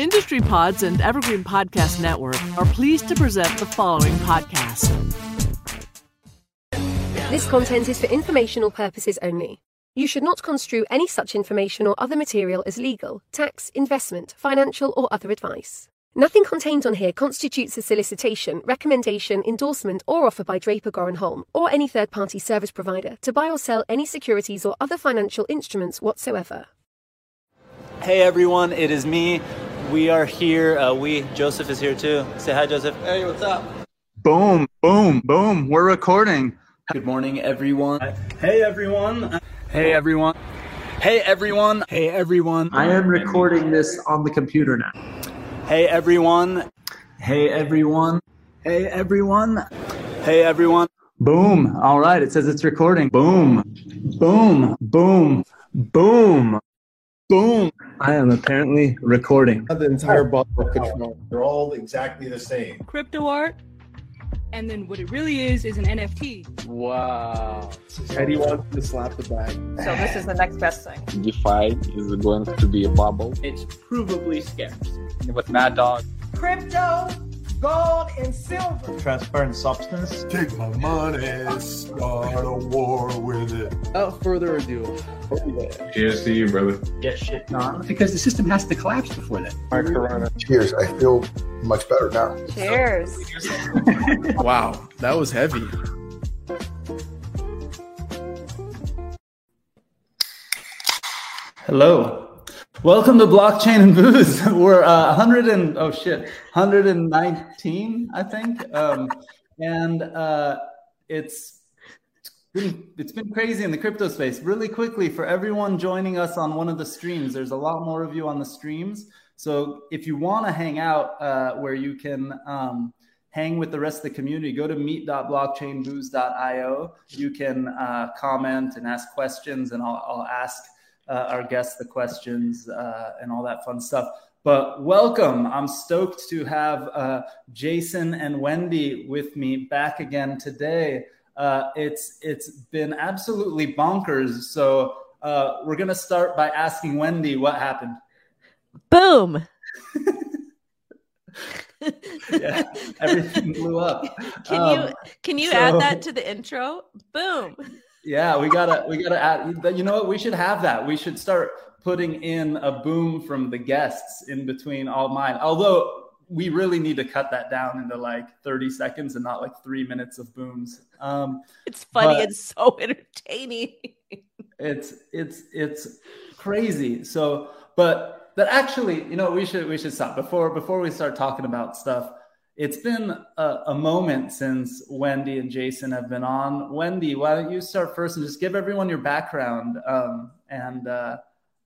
Industry Pods and Evergreen Podcast Network are pleased to present the following podcast. This content is for informational purposes only. You should not construe any such information or other material as legal, tax, investment, financial, or other advice. Nothing contained on here constitutes a solicitation, recommendation, endorsement, or offer by Draper Goren Holm or any third party service provider to buy or sell any securities or other financial instruments whatsoever. Hey everyone, it is me. We are here. Uh, we, Joseph is here too. Say hi, Joseph. Hey, what's up? Boom, boom, boom. We're recording. Good morning, everyone. Hey everyone. Hey, everyone. Hey everyone. Hey, everyone. I am recording this on the computer now. Hey everyone. Hey everyone. Hey, everyone. Hey everyone. Boom. All right. It says it's recording. Boom, boom, boom, boom, boom. I am apparently recording. The entire bottle of control. They're all exactly the same. crypto art, and then what it really is is an NFT. Wow. Eddie wants to slap the bag. So this is the next best thing. DeFi is going to be a bubble. It's provably scarce. With Mad Dog, Crypto, gold, and silver. Transparent substance. Take my money, start a war with it. Without further ado, Cheers to you, brother. Get shit on. because the system has to collapse before that. my Corona. Cheers. I feel much better now. Cheers. Wow. That was heavy. Hello. Welcome to Blockchain and Booze. We're uh, 100 and oh shit, 119, I think. Um, and uh, it's been, it's been crazy in the crypto space. Really quickly for everyone joining us on one of the streams. There's a lot more of you on the streams. So if you want to hang out uh, where you can um, hang with the rest of the community, go to meet.blockchainbooze.io. You can uh, comment and ask questions, and I'll, I'll ask uh, our guests the questions uh, and all that fun stuff. But welcome. I'm stoked to have uh, Jason and Wendy with me back again today. Uh, it's it's been absolutely bonkers. So uh, we're gonna start by asking Wendy what happened. Boom. Yeah, everything blew up. Can Um, you can you so- add that to the intro? Boom. Yeah, we gotta we gotta add. You know what? We should have that. We should start putting in a boom from the guests in between all mine. Although we really need to cut that down into like 30 seconds and not like three minutes of booms. Um, It's funny But- and so entertaining. it's it's it's crazy. So, but but actually, you know, we should we should stop before before we start talking about stuff. It's been a, a moment since Wendy and Jason have been on. Wendy, why don't you start first and just give everyone your background um, and uh,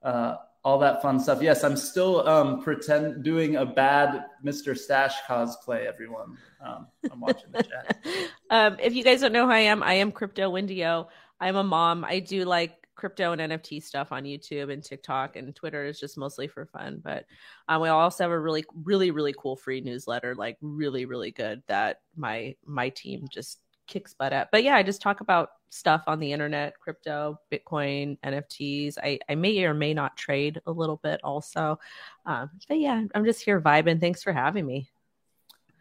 uh, all that fun stuff? Yes, I'm still um, pretend doing a bad Mr. Stash cosplay. Everyone, um, I'm watching the chat. um, if you guys don't know who I am, I am Crypto Wendy O. I'm a mom. I do like crypto and NFT stuff on YouTube and TikTok and Twitter is just mostly for fun. But um, we also have a really, really, really cool free newsletter, like really, really good that my my team just kicks butt at. But yeah, I just talk about stuff on the internet, crypto, Bitcoin, NFTs. I, I may or may not trade a little bit also. Um, but yeah, I'm just here vibing. Thanks for having me.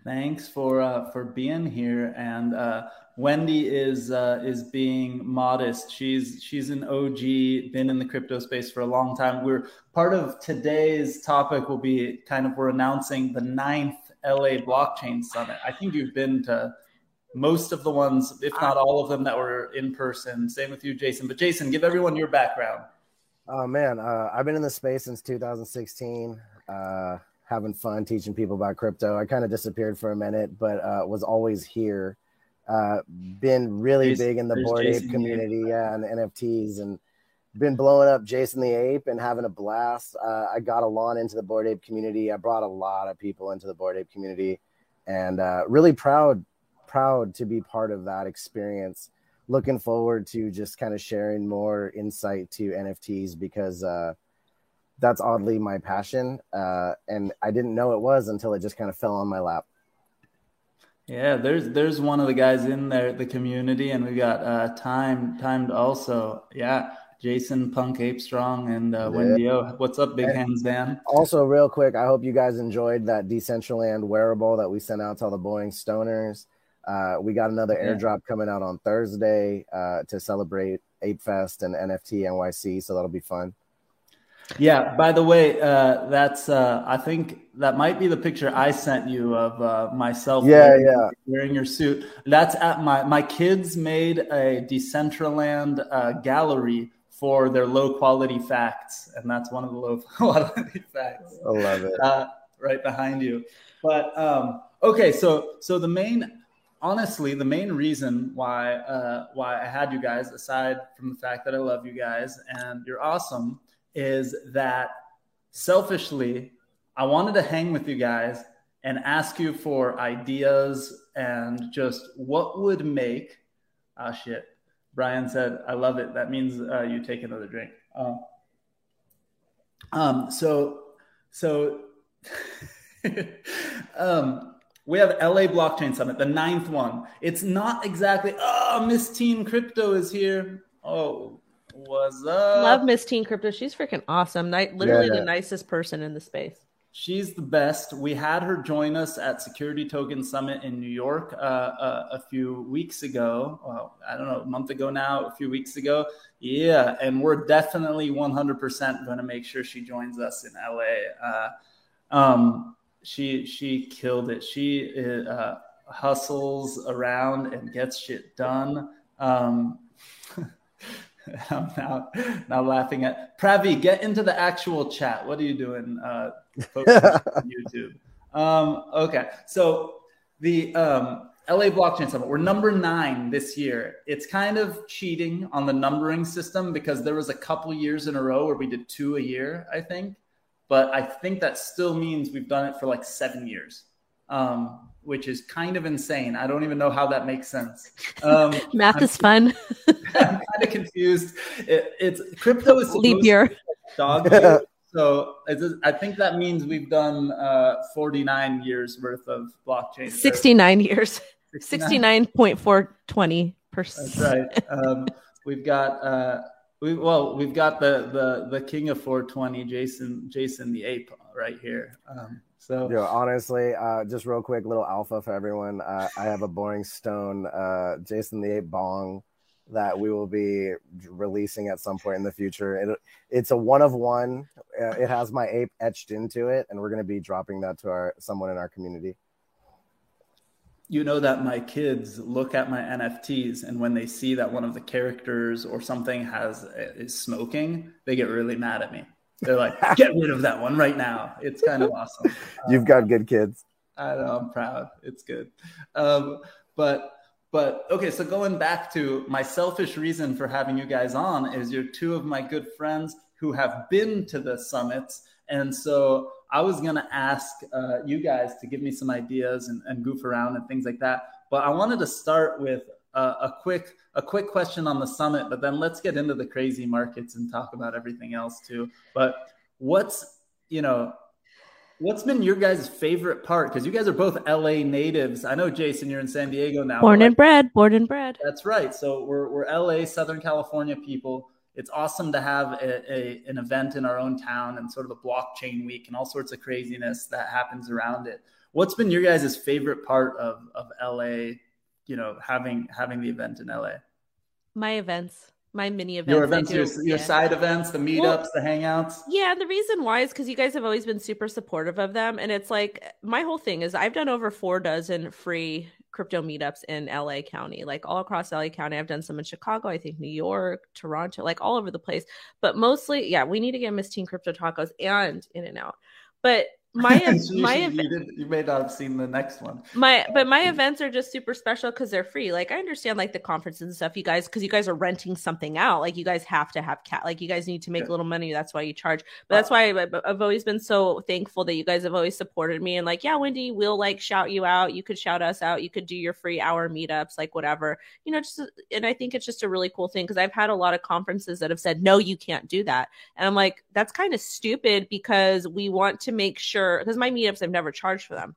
Thanks for uh, for being here. And uh, Wendy is uh, is being modest. She's she's an OG, been in the crypto space for a long time. We're part of today's topic. Will be kind of we're announcing the ninth LA Blockchain Summit. I think you've been to most of the ones, if not all of them, that were in person. Same with you, Jason. But Jason, give everyone your background. Oh man, uh, I've been in the space since 2016, uh, having fun teaching people about crypto. I kind of disappeared for a minute, but uh, was always here. Uh, been really big in the board Jason ape community, yeah, and the NFTs, and been blowing up Jason the Ape and having a blast. Uh, I got a lot into the Bored Ape community. I brought a lot of people into the Bored Ape community, and uh, really proud, proud to be part of that experience looking forward to just kind of sharing more insight to NFTs because uh, that's oddly my passion. Uh, and I didn't know it was until it just kind of fell on my lap. Yeah, there's there's one of the guys in there, the community, and we got uh, time timed also. Yeah, Jason Punk Ape Strong and uh, Wendy O. What's up, Big And- Hands Dan? Also, real quick, I hope you guys enjoyed that Decentraland wearable that we sent out to all the Boeing stoners. Uh, we got another Yeah. airdrop coming out on Thursday uh, to celebrate Ape Fest and NFT NYC, so that'll be fun. Yeah. By the way, uh, that's uh, I think that might be the picture I sent you of uh, myself. Yeah, wearing, yeah. wearing your suit. That's at my my kids made a Decentraland uh, gallery for their low quality facts, and that's one of the low quality facts. I love it. uh, right behind you. But um, okay, so so the main, honestly, the main reason why uh, why I had you guys, aside from the fact that I love you guys and you're awesome, is that selfishly, I wanted to hang with you guys and ask you for ideas and just what would make. Ah, shit. Brian said, "I love it." That means uh, you take another drink. Um, um, so so um, we have LA Blockchain Summit, the ninth one. It's not exactly, oh, Miss Teen Crypto is here. Oh, what's up? Love Miss Teen Crypto. She's freaking awesome. Ni- literally Yeah. the nicest person in the space. She's the best. We had her join us at Security Token Summit in New York uh, uh, a few weeks ago. Well, I don't know, a month ago now, a few weeks ago. Yeah, and we're definitely 100% going to make sure she joins us in LA. Uh, um, she she killed it. She uh, hustles around and gets shit done. Um, I'm now now laughing at Pravi. Get into the actual chat. What are you doing, uh, on YouTube? Um, okay, so the um, LA Blockchain Summit. We're number nine this year. It's kind of cheating on the numbering system because there was a couple years in a row where we did two a year, I think. But I think that still means we've done it for like seven years, um, which is kind of insane. I don't even know how that makes sense. Um, Math I'm- is fun. I'm kind of confused. It, it's crypto is Leap supposed year. to be like dog year. so it's, I think that means we've done uh, 49 years worth of blockchain. 69 years. 69.420%. That's right. Um, we've got uh, we well we've got the the the king of 420, Jason Jason the ape right here. Um, so Yo, honestly, uh, just real quick, little alpha for everyone. Uh, I have a boring stone, uh, Jason the Ape Bong, that we will be releasing at some point in the future. It, it's a one of one. Uh, it has my ape etched into it, and we're going to be dropping that to our someone in our community. you know that my kids look at my NFTs and when they see that one of the characters or something has is smoking, they get really mad at me. They're like, "Get rid of that one right now." It's kind of awesome. You've got good kids. I know I'm proud. It's good. Um, but but okay, so going back to my selfish reason for having you guys on is you're two of my good friends who have been to the summits, and so I was gonna ask uh, you guys to give me some ideas and, and goof around and things like that. But I wanted to start with uh, a quick a quick question on the summit, but then let's get into the crazy markets and talk about everything else too. But what's you know What's been your guys' favorite part? Because you guys are both LA natives. I know Jason, you're in San Diego now. Born and bred, born and bred. That's right. So we're we're LA, Southern California people. It's awesome to have a, a, an event in our own town and sort of a blockchain week and all sorts of craziness that happens around it. What's been your guys' favorite part of of LA? You know, having having the event in LA. My events, my mini events. Your events, do- your, your yeah. side events, the meetups, Well, the hangouts. Yeah, and the reason why is because you guys have always been super supportive of them. And it's like my whole thing is I've done over four dozen free crypto meetups in LA County, like all across LA County. I've done some in Chicago, I think New York, Toronto, like all over the place. But mostly, yeah, we need to get Miss Teen Crypto Tacos and In and Out. But my you, my you, you may not have seen the next one. my but my events are just super special because they're free. Like i understand like the conferences and stuff you guys because you guys are renting something out. Like you guys have to have cat like you guys need to make a little money that's why you charge. But uh, that's why I've, I've always been so thankful that you guys have always supported me and like yeah wendy we'll like shout you out. You could shout us out. You could do your free hour meetups like whatever. You know just and i think it's just a really cool thing because i've had a lot of conferences that have said no you can't do that. And i'm like that's kind of stupid because we want to make sure because my meetups i've never charged for them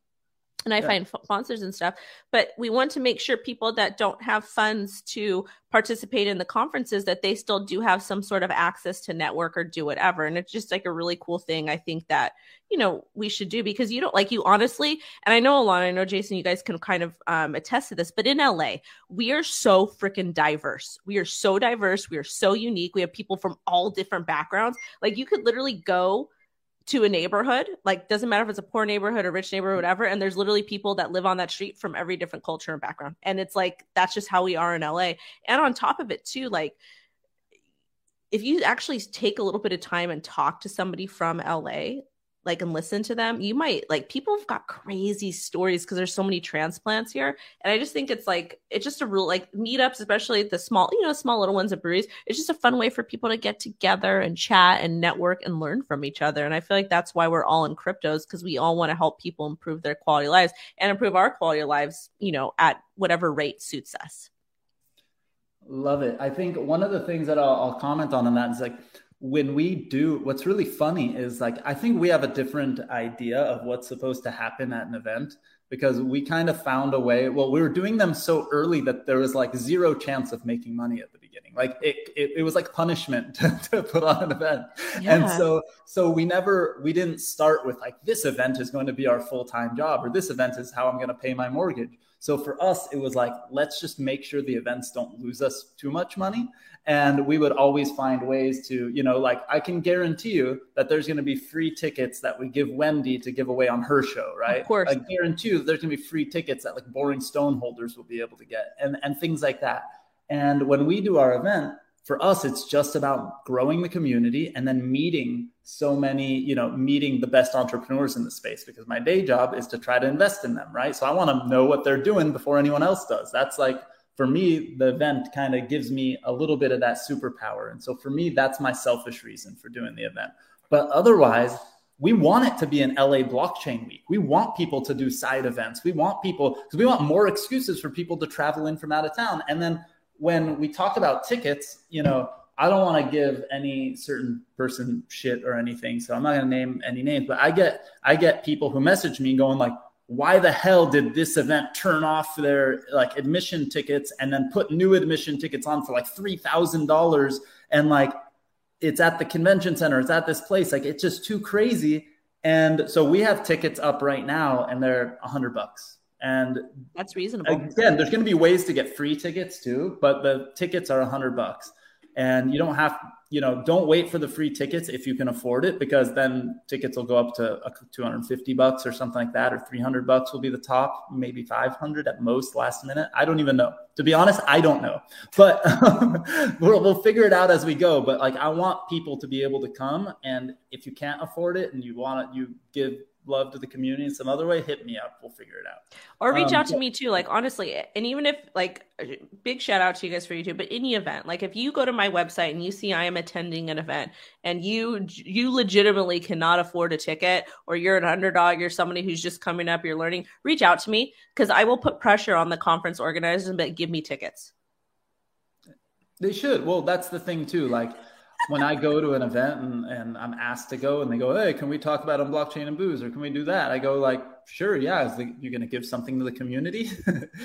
and I Yeah. find sponsors and stuff. But we want to make sure people that don't have funds to participate in the conferences that they still do have some sort of access to network or do whatever. And it's just like a really cool thing. I think that you know we should do because you don't like you honestly. And I know Alana, I know Jason, you guys can kind of um, attest to this. But in LA, we are so freaking diverse. We are so diverse. We are so unique. We have people from all different backgrounds. Like you could literally go to a neighborhood like doesn't matter if it's a poor neighborhood or rich neighborhood whatever and there's literally people that live on that street from every different culture and background. And it's like that's just how we are in la and on top of it too like if you actually take a little bit of time and talk to somebody from la like and listen to them you might like people have got crazy stories because there's so many transplants here and i just think it's like it's just a real like meetups especially the small you know small little ones at breweries it's just a fun way for people to get together and chat and network and learn from each other and i feel like that's why we're all in cryptos because we all want to help people improve their quality of lives and improve our quality lives you know at whatever rate suits us Love it. I think one of the things that I'll, I'll comment on in that is like when we do, what's really funny is like, I think we have a different idea of what's supposed to happen at an event because we kind of found a way. Well, we were doing them so early that there was like zero chance of making money at the beginning. Like it, it, it was like punishment to, to put on an event. And so, so we never, we didn't start with like, this event is going to be our full-time job or this event is how I'm going to pay my mortgage. So for us, it was like, let's just make sure the events don't lose us too much money. And we would always find ways to, you know, like I can guarantee you that there's going to be free tickets that we give Wendy to give away on her show, right? Of course. I guarantee you there's going to be free tickets that like boring stone holders will be able to get and, and things like that. And when we do our event, for us, it's just about growing the community and then meeting so many, you know, meeting the best entrepreneurs in the space because my day job is to try to invest in them, right? So I want to know what they're doing before anyone else does. That's like, for me, the event kind of gives me a little bit of that superpower. And so for me, that's my selfish reason for doing the event. But otherwise, we want it to be an LA blockchain week. We want people to do side events. We want people because we want more excuses for people to travel in from out of town. And then when we talk about tickets, you know, I don't want to give any certain person shit or anything, so I'm not going to name any names. But I get I get people who message me going like, "Why the hell did this event turn off their like admission tickets and then put new admission tickets on for like three thousand dollars and like it's at the convention center, it's at this place, like it's just too crazy." And so we have tickets up right now, and they're a hundred bucks. And that's reasonable again, there's going to be ways to get free tickets too, but the tickets are a hundred bucks, and you don't have, you know, don't wait for the free tickets if you can afford it, because then tickets will go up to uh, 250 bucks or something like that, or 300 bucks will be the top, maybe 500 at most last minute. I don't even know. To be honest, I don't know, but we'll, we'll figure it out as we go. But like, I want people to be able to come, and if you can't afford it and you want to, you give love to the community in some other way, hit me up. We'll figure it out. or reach Um, out to me too like honestly and even if like big shout out to you guys for youtube but any event like if you go to my website and you see i am attending an event and you you legitimately cannot afford a ticket or you're an underdog you're somebody who's just coming up you're learning reach out to me because i will put pressure on the conference organizers but give me tickets They should. Well, that's the thing too. Like when I go to an event and, and I'm asked to go and they go, Hey, can we talk about on blockchain and booze or can we do that? I go like, sure. Yeah. Is the, you're going to give something to the community.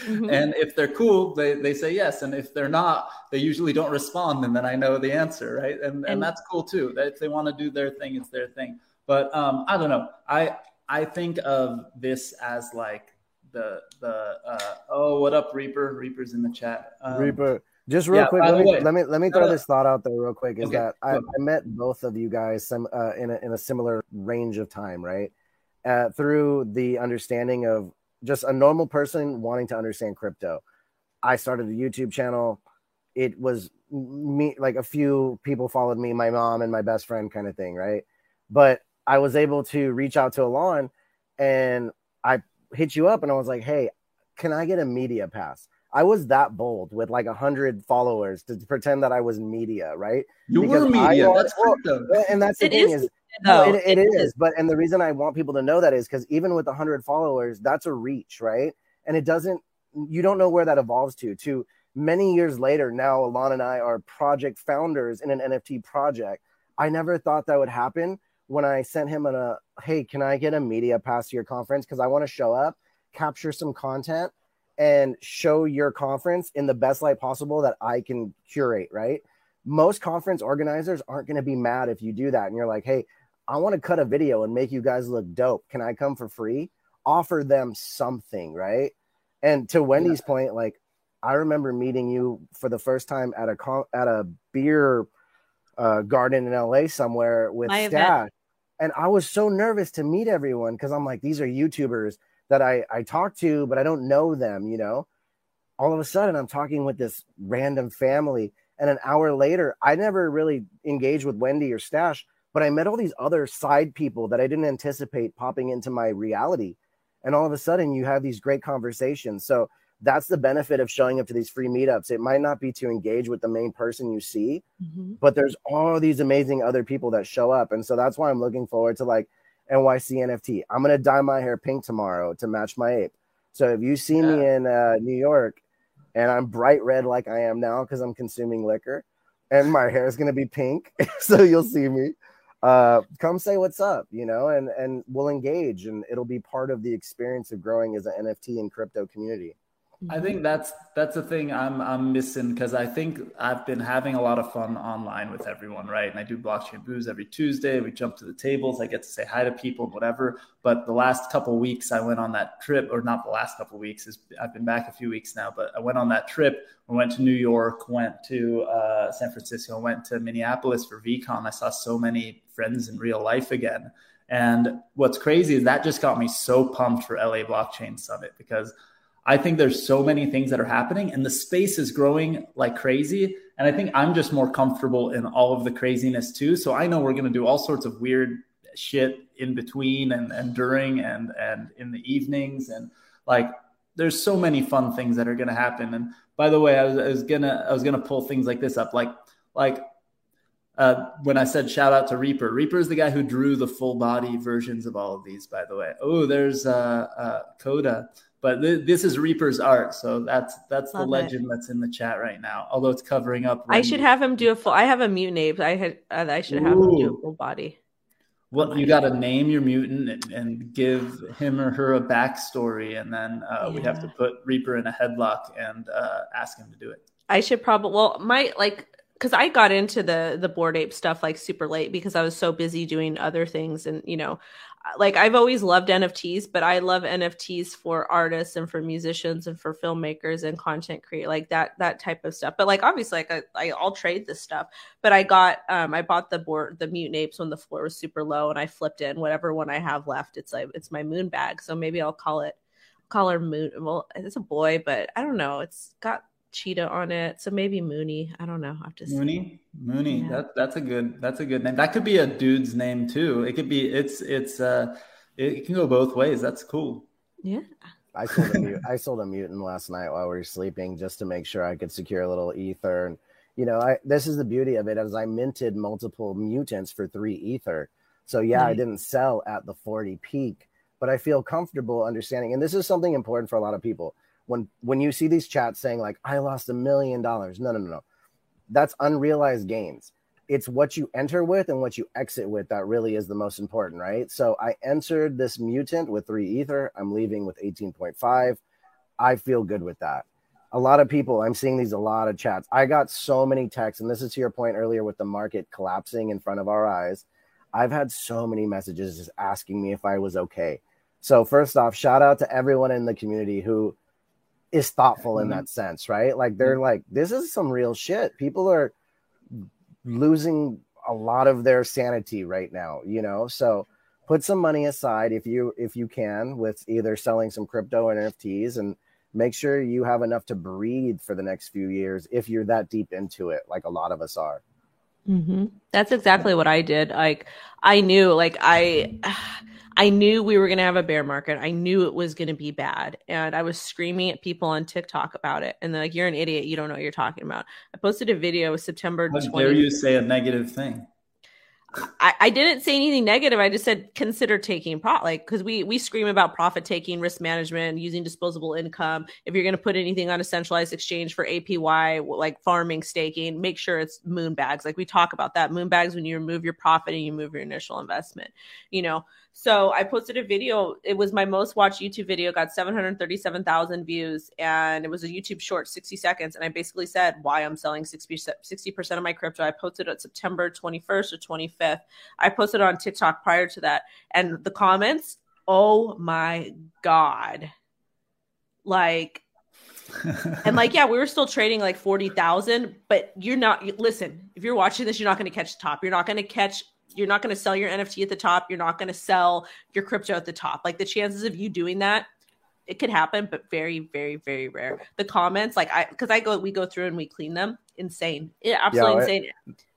And if they're cool, they, they say yes. And if they're not, they usually don't respond. And then I know the answer. Right. And, and, And- that's cool too. That if they want to do their thing, it's their thing. But um, I don't know. I, I think of this as like the, the, uh, oh, what up Reaper? Reaper's in the chat. Um, Reaper. Just real yeah, quick, let me, let me let me throw this thought out there real quick. Is Okay, that I. I met both of you guys some uh, in a in a similar range of time, right? Uh, through the understanding of just a normal person wanting to understand crypto. I started a YouTube channel. It was me, like a few people followed me, my mom and my best friend, kind of thing, right? But I was able to reach out to Alon, and I hit you up, and I was like, "Hey, can I get a media pass?" I was that bold with like a hundred followers to pretend that I was media, right? You Because were media. want- That's well, and that's the It thing is is, no, it, it It is. is. But and the reason I want people to know that is because even with a hundred followers, that's a reach, right? And it doesn't. You don't know where that evolves to. To many years later, now Alon and I are project founders in an NFT project. I never thought that would happen when I sent him a, uh, hey, can I get a media pass to your conference because I want to show up. capture some content and show your conference in the best light possible that I can curate, right? Most conference organizers aren't going to be mad if you do that. And you're like, hey, I want to cut a video and make you guys look dope. Can I come for free? Offer them something, right? And to Wendy's yeah. point, like I remember meeting you for the first time at a con- at a beer uh, garden in LA somewhere with My Stash. Event. And I was so nervous to meet everyone because I'm like, these are YouTubers that I, I talk to, but I don't know them, you know? All of a sudden, I'm talking with this random family. And an hour later, I never really engaged with Wendy or Stash, but I met all these other side people that I didn't anticipate popping into my reality. And all of a sudden, you have these great conversations. So that's the benefit of showing up to these free meetups. It might not be to engage with the main person you see, mm-hmm. but there's all these amazing other people that show up. And so that's why I'm looking forward to like NYC NFT. I'm going to dye my hair pink tomorrow to match my ape. So if you see yeah. me in uh, New York and I'm bright red like I am now because I'm consuming liquor and my hair is going to be pink, so you'll see me. Uh, come say what's up, you know, and and we'll engage, and it'll be part of the experience of growing as an NFT and crypto community. I think that's that's the thing I'm I'm missing because I think I've been having a lot of fun online with everyone, right? And I do blockchain booze every Tuesday. We jump to the tables. I get to say hi to people, and whatever. But the last couple weeks, I went on that trip, or not the last couple weeks. Is I've been back a few weeks now, but I went on that trip. I went to New York, went to uh, San Francisco, went to Minneapolis for VeeCon. I saw so many friends in real life again. And what's crazy is that just got me so pumped for LA Blockchain Summit because I think there's so many things that are happening and the space is growing like crazy. And I think I'm just more comfortable in all of the craziness too. So I know we're going to do all sorts of weird shit in between and, and during and, and in the evenings. And like, there's so many fun things that are going to happen. And by the way, I was, I was gonna, I was going to pull things like this up. Like, like uh, when I said shout out to Reaper, Reaper is the guy who drew the full body versions of all of these, by the way. Oh, there's uh, uh, Coda but th- this is Reaper's art, so that's that's Love the legend it. that's in the chat right now. Although it's covering up. I should have him do a full. I have a mutant ape. I had. Uh, I should have Ooh. him do a full body. Well, you got to name your mutant and, and, give him or her a backstory, and then uh, yeah. we have to put Reaper in a headlock and uh, ask him to do it. I should probably. Well, my like because I got into the the Bored Ape stuff like super late because I was so busy doing other things and you know like I've always loved NFTs, but I love NFTs for artists and for musicians and for filmmakers and content create like that that type of stuff. But like obviously, like I, I will trade this stuff. But I got um I bought the Bored the mutant apes when the floor was super low, and I flipped in whatever one I have left. It's like it's my moon bag, so maybe I'll call it call her moon. Well, it's a boy, but I don't know. It's got cheetah on it. So maybe Mooney. I don't know. I have to Mooney. Mooney. Yeah. That that's a good that's a good name. That could be a dude's name too. It could be it's it's uh it can go both ways. That's cool. Yeah. I sold a mut- I sold a mutant last night while we were sleeping just to make sure I could secure a little ether. And you know, I this is the beauty of it as I minted multiple mutants for three ether. So yeah, I didn't sell at the 40 peak, but I feel comfortable understanding. And this is something important for a lot of people when when you see these chats saying like I lost a million dollars, no, no, no, no, that's unrealized gains. It's what you enter with and what you exit with that really is the most important, right? So I entered this mutant with three ether. I'm leaving with 18.5. I feel good with that. A lot of people, I'm seeing these a lot of chats. I got so many texts, and this is to your point earlier with the market collapsing in front of our eyes. I've had so many messages just asking me if I was okay. So first off, shout out to everyone in the community who is thoughtful in mm-hmm. that sense, right? Like they're mm-hmm. like, this is some real shit. People are losing a lot of their sanity right now, you know. So put some money aside if you if you can with either selling some crypto and NFTs and make sure you have enough to breathe for the next few years if you're that deep into it, like a lot of us are. Mm-hmm. That's exactly what I did. Like I knew, like I. I knew we were going to have a bear market. I knew it was going to be bad. And I was screaming at people on TikTok about it. And they're like, you're an idiot. You don't know what you're talking about. I posted a video September How 20th. dare you say a negative thing? I, I, didn't say anything negative. I just said consider taking profit, like because we we scream about profit taking, risk management, using disposable income. If you're going to put anything on a centralized exchange for APY, like farming, staking, make sure it's moon bags. Like we talk about that moon bags when you remove your profit and you move your initial investment. You know, So I posted a video. It was my most watched YouTube video, got 737,000 views, and it was a YouTube short, 60 seconds. And I basically said why I'm selling 60 percent of my crypto. I posted it September 21st or 25th. I posted on TikTok prior to that, and the comments, oh my god, like and like, yeah, we were still trading like 40,000, but you're not, listen, if you're watching this, you're not going to catch the top. You're not going to catch, you're not going to sell your NFT at the top. You're not going to sell your crypto at the top. Like the chances of you doing that, it could happen, but very, very, very rare. The comments, like I, cause I go, we go through and we clean them. Insane. Yeah, absolutely Yo, insane.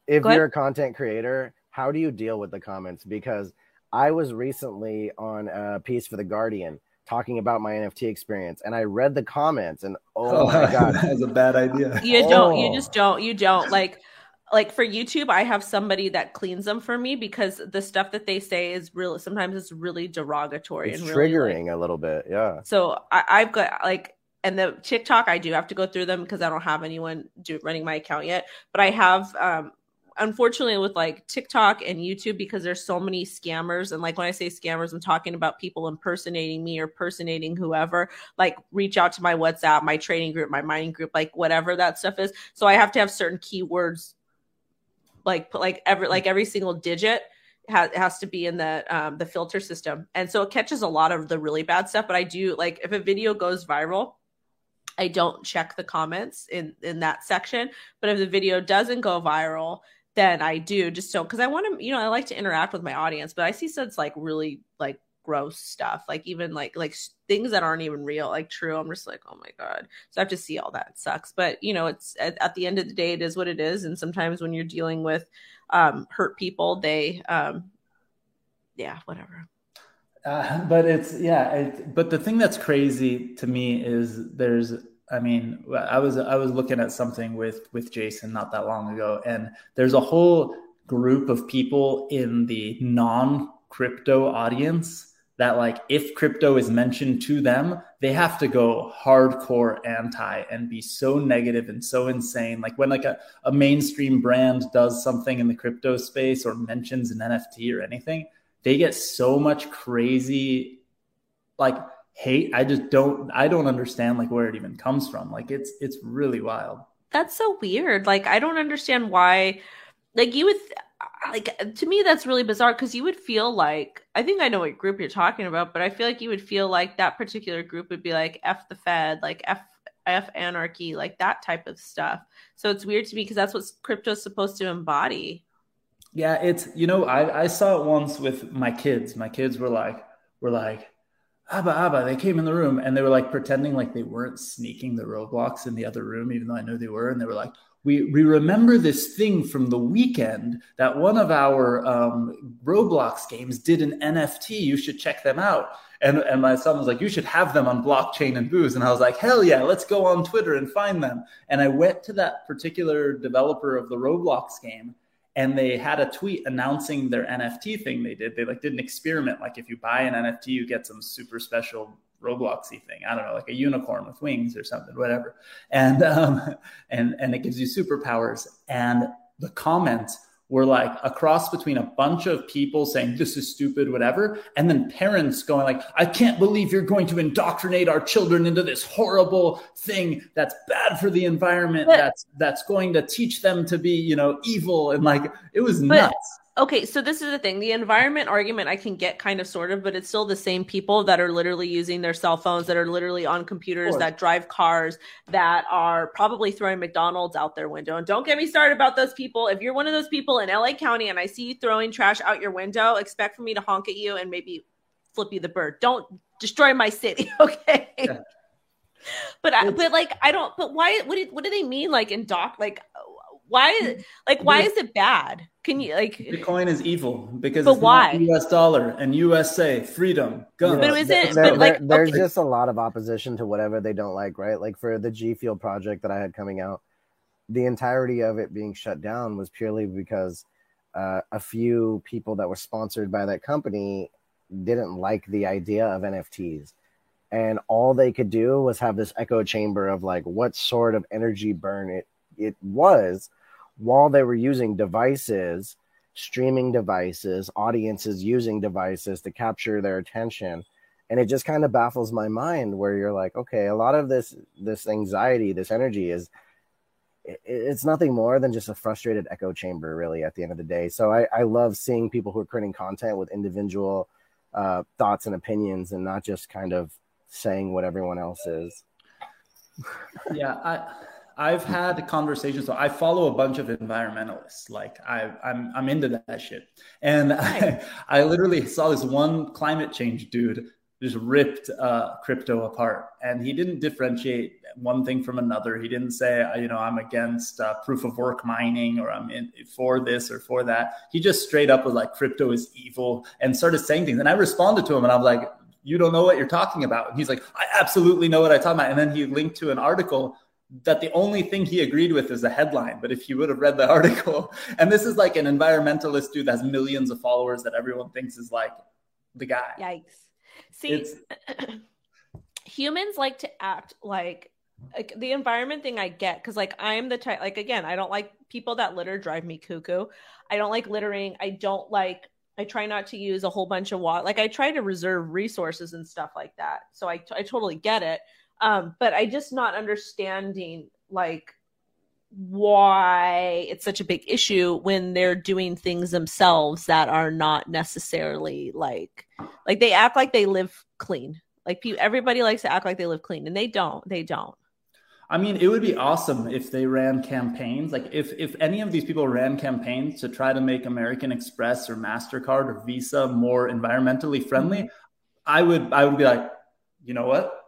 If Go you're a content creator, how do you deal with the comments? Because I was recently on a piece for The Guardian talking about my NFT experience, and I read the comments, and oh, oh my god, that's a bad idea. You don't, you Oh. just don't, you don't like, like for YouTube, I have somebody that cleans them for me because the stuff that they say is really, sometimes it's really derogatory it's and really like, triggering a little bit. Yeah, So I, I've got like, and the TikTok, I do have to go through them because I don't have anyone do running my account yet. But I have, um, unfortunately, with like TikTok and YouTube, because there's so many scammers. And like when I say scammers, I'm talking about people impersonating me or impersonating whoever. Like reach out to my WhatsApp, my trading group, my mining group, like whatever that stuff is. So I have to have certain keywords, like put like every like every single digit has, has to be in the um, the filter system, and so it catches a lot of the really bad stuff. But I do like if a video goes viral, I don't check the comments in in that section. But if the video doesn't go viral, then I do just don't because I want to you know I like to interact with my audience. But I see such like really like gross stuff, like even like like things that aren't even real, like true. I'm just like oh my god. So I have to see all that. It sucks, but you know it's at, at the end of the day, it is what it is. And sometimes when you're dealing with um, hurt people, they um, yeah whatever. Uh, but it's yeah. It, but the thing that's crazy to me is there's. I mean, I was I was looking at something with with Jason not that long ago, and there's a whole group of people in the non crypto audience that like if crypto is mentioned to them they have to go hardcore anti and be so negative and so insane like when like a, a mainstream brand does something in the crypto space or mentions an nft or anything they get so much crazy like hate i just don't i don't understand like where it even comes from like it's it's really wild That's so weird. Like I don't understand why. Like you would, like to me, that's really bizarre because you would feel like I think I know what group you're talking about, but I feel like you would feel like that particular group would be like f the Fed, like f f anarchy, like that type of stuff. So it's weird to me because that's what crypto's supposed to embody. Yeah, it's you know I I saw it once with my kids. My kids were like were like Abba Abba. They came in the room and they were like pretending like they weren't sneaking the Roblox in the other room, even though I knew they were. And they were like, we we remember this thing from the weekend that one of our um, Roblox games did an NFT. You should check them out. And and my son was like, you should have them on blockchain and booze. And I was like, hell yeah, let's go on Twitter and find them. And I went to that particular developer of the Roblox game and they had a tweet announcing their NFT thing they did. They like did an experiment. Like if you buy an NFT, you get some super special Robloxy thing. I don't know, like a unicorn with wings or something, whatever. And um, and and it gives you superpowers. And the comments were like a cross between a bunch of people saying this is stupid, whatever, and then parents going like, I can't believe you're going to indoctrinate our children into this horrible thing that's bad for the environment. But- that's that's going to teach them to be, you know, evil. And like it was But- nuts. Okay, so this is the thing. The environment argument I can get kind of sort of, but it's still the same people that are literally using their cell phones, that are literally on computers, that drive cars, that are probably throwing McDonald's out their window. And don't get me started about those people. If you're one of those people in LA County and I see you throwing trash out your window, expect for me to honk at you and maybe flip you the bird. Don't destroy my city, okay? Yeah. But I, but like I don't. But why? What do, what do they mean? Like in doc? Like why? Like why is it bad? Can you like? Bitcoin is evil because But it's why? US dollar and USA, freedom, guns. But it was it- there- but, like, there- there's okay. just a lot of opposition to whatever they don't like, right? Like for the G Fuel project that I had coming out, the entirety of it being shut down was purely because uh, a few people that were sponsored by that company didn't like the idea of NFTs. And all they could do was have this echo chamber of like what sort of energy burn it, it was while they were using devices streaming devices, audiences using devices to capture their attention. And it just kind of baffles my mind where you're like, okay, a lot of this this anxiety, this energy is it's nothing more than just a frustrated echo chamber, really, at the end of the day. So I, I love seeing people who are creating content with individual uh, thoughts and opinions and not just kind of saying what everyone else is. yeah, I I've had conversations. So I follow a bunch of environmentalists. Like I, I'm, I'm into that shit. And I, I literally saw this one climate change dude just ripped uh, crypto apart, and he didn't differentiate one thing from another. He didn't say, you know, I'm against uh, proof of work mining or I'm in, for this or for that. He just straight up was like, crypto is evil, and started saying things. And I responded to him, and I'm like, you don't know what you're talking about. And he's like, I absolutely know what I'm talking about. And then he linked to an article that the only thing he agreed with is a headline. But if you would have read the article, and this is like an environmentalist dude that has millions of followers that everyone thinks is like the guy. Yikes. See, humans like to act like like the environment thing I get because like I'm the type like again I don't like people that litter drive me cuckoo. I don't like littering. I don't like I try not to use a whole bunch of water. Like I try to reserve resources and stuff like that. So I I totally get it. Um, but I just not understanding like why it's such a big issue when they're doing things themselves that are not necessarily like like they act like they live clean. Like everybody likes to act like they live clean, and they don't. They don't. I mean, it would be awesome if they ran campaigns. Like if if any of these people ran campaigns to try to make American Express or Mastercard or Visa more environmentally friendly, I would I would be like, you know what?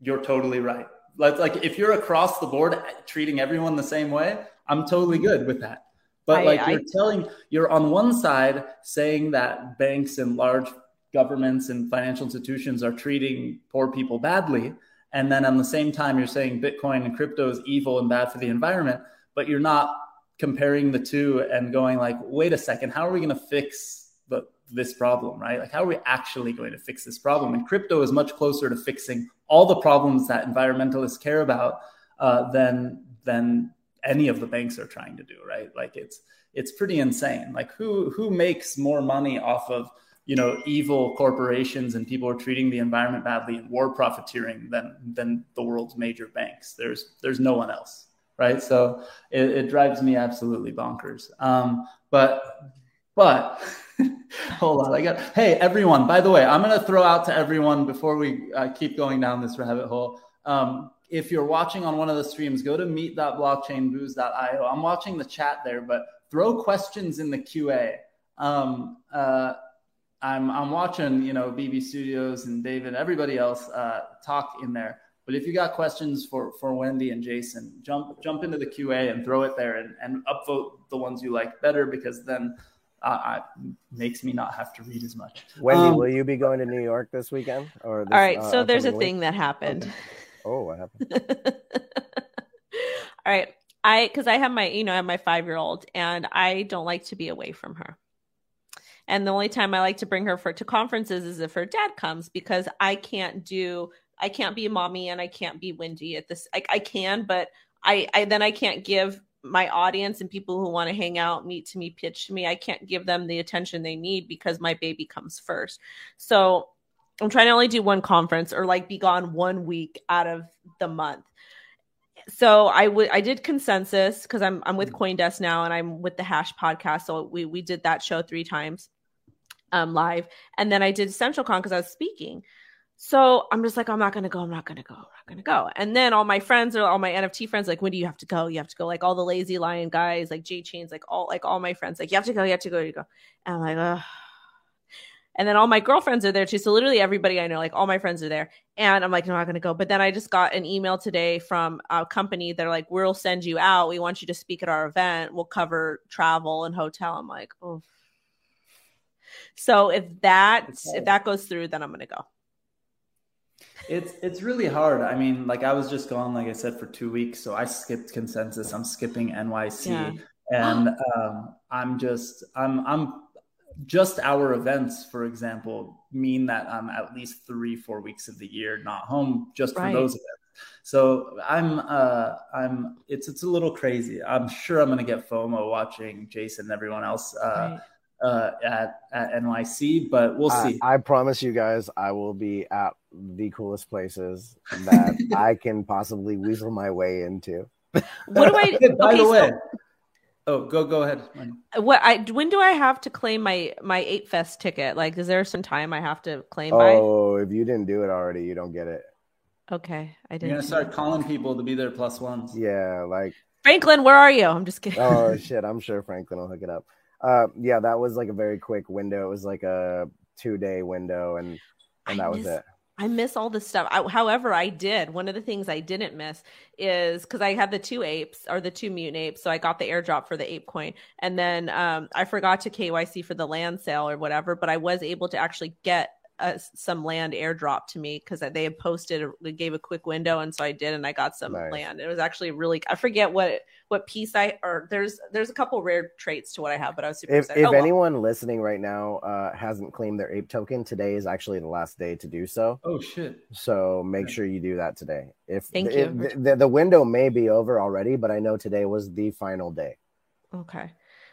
You're totally right. Like, like if you're across the board uh, treating everyone the same way, I'm totally good with that. But I, like you're I, telling, you're on one side saying that banks and large governments and financial institutions are treating poor people badly. And then on the same time, you're saying Bitcoin and crypto is evil and bad for the environment, but you're not comparing the two and going like, wait a second, how are we going to fix the, this problem, right? Like, how are we actually going to fix this problem? And crypto is much closer to fixing all the problems that environmentalists care about uh, than than any of the banks are trying to do, right? Like, it's it's pretty insane. Like, who who makes more money off of you know evil corporations and people are treating the environment badly and war profiteering than than the world's major banks? There's there's no one else, right? So it, it drives me absolutely bonkers. Um, but but hold on, I got. Hey, everyone! By the way, I'm going to throw out to everyone before we uh, keep going down this rabbit hole. Um, if you're watching on one of the streams, go to meet.blockchainbooze.io. I'm watching the chat there, but throw questions in the QA. Um, uh, I'm I'm watching, you know, BB Studios and David, everybody else uh, talk in there. But if you got questions for for Wendy and Jason, jump jump into the QA and throw it there and, and upvote the ones you like better because then uh, makes me not have to read as much. Wendy, um, will you be going to New York this weekend? Or this, all right, uh, so there's a week? thing that happened. Okay. Oh, what happened? all right, I because I have my you know I have my five year old and I don't like to be away from her. And the only time I like to bring her for to conferences is if her dad comes because I can't do I can't be mommy and I can't be Wendy at this. I, I can, but I, I then I can't give my audience and people who want to hang out, meet to me, pitch to me, I can't give them the attention they need because my baby comes first. So I'm trying to only do one conference or like be gone one week out of the month. So I would I did consensus because I'm I'm with mm. CoinDesk now and I'm with the Hash podcast. So we we did that show three times um live, and then I did CentralCon because I was speaking. So I'm just like, I'm not gonna go. I'm not gonna go. I'm not gonna go. And then all my friends or all my NFT friends, like, when do you have to go? You have to go. Like all the lazy lion guys, like J Chains, like all like all my friends, like you have to go. You have to go. You go. And I'm like, ugh. And then all my girlfriends are there too. So literally everybody I know, like all my friends are there. And I'm like, no, I'm not gonna go. But then I just got an email today from a company. They're like, we'll send you out. We want you to speak at our event. We'll cover travel and hotel. I'm like, oh. So if that okay. if that goes through, then I'm gonna go. It's it's really hard. I mean, like I was just gone, like I said, for two weeks, so I skipped consensus. I'm skipping NYC, yeah. and um, I'm just I'm I'm just our events, for example, mean that I'm at least three four weeks of the year not home just right. for those events. So I'm uh I'm it's it's a little crazy. I'm sure I'm gonna get FOMO watching Jason and everyone else uh, right. Uh, at at NYC, but we'll see. I, promise you guys, I will be at the coolest places that I can possibly weasel my way into. What do I? Hey, by okay, the so- way, oh, go go ahead. what I when do I have to claim my my Ape Fest ticket? Like, is there some time I have to claim by? Oh, if you didn't do it already, you don't get it. Okay, I didn't. You're gonna start calling people to be their plus ones. Yeah, like Franklin, where are you? I'm just kidding. oh shit, I'm sure Franklin will hook it up. Uh, yeah, that was like a very quick window. It was like a two day window, and and that was it. I miss all this stuff. I, however, I did. One of the things I didn't miss is because I had the two apes or the two mutant apes, so I got the airdrop for the ape coin, and then um, I forgot to KYC for the land sale or whatever. But I was able to actually get uh, some land airdrop to me because they had posted, they gave a quick window, and so I did, and I got some Nice. land. It was actually really. I forget what what piece I or there's there's a couple rare traits to what I have, but I was super If, excited. if Oh, well. anyone listening right now uh, hasn't claimed their ape token, today is actually the last day to do so. Oh shit! So make sure you do that today. If Thank it- you. the, the window may be over already, but I know today was the final day. Okay.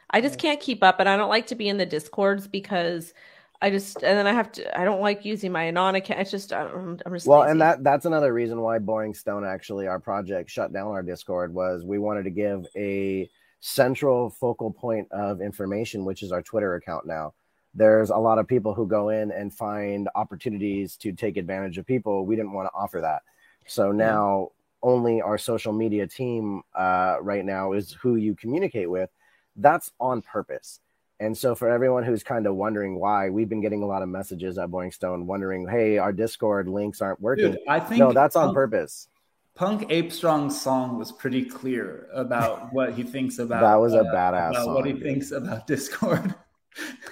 I just can't keep up and I don't like to be in the discords because I just and then I have to I don't like using my anon account. It's just I'm, I'm just Well, lazy. and that that's another reason why Boring Stone actually our project shut down our Discord was we wanted to give a central focal point of information, which is our Twitter account now. There's a lot of people who go in and find opportunities to take advantage of people. We didn't want to offer that. So now only our social media team uh, right now is who you communicate with. That's on purpose. And so, for everyone who's kind of wondering why, we've been getting a lot of messages at Boring Stone wondering, hey, our Discord links aren't working. Dude, I think no, that's on Punk- purpose. Punk Ape Strong's song was pretty clear about what he thinks about. That was a uh, badass about what he dude. thinks about Discord.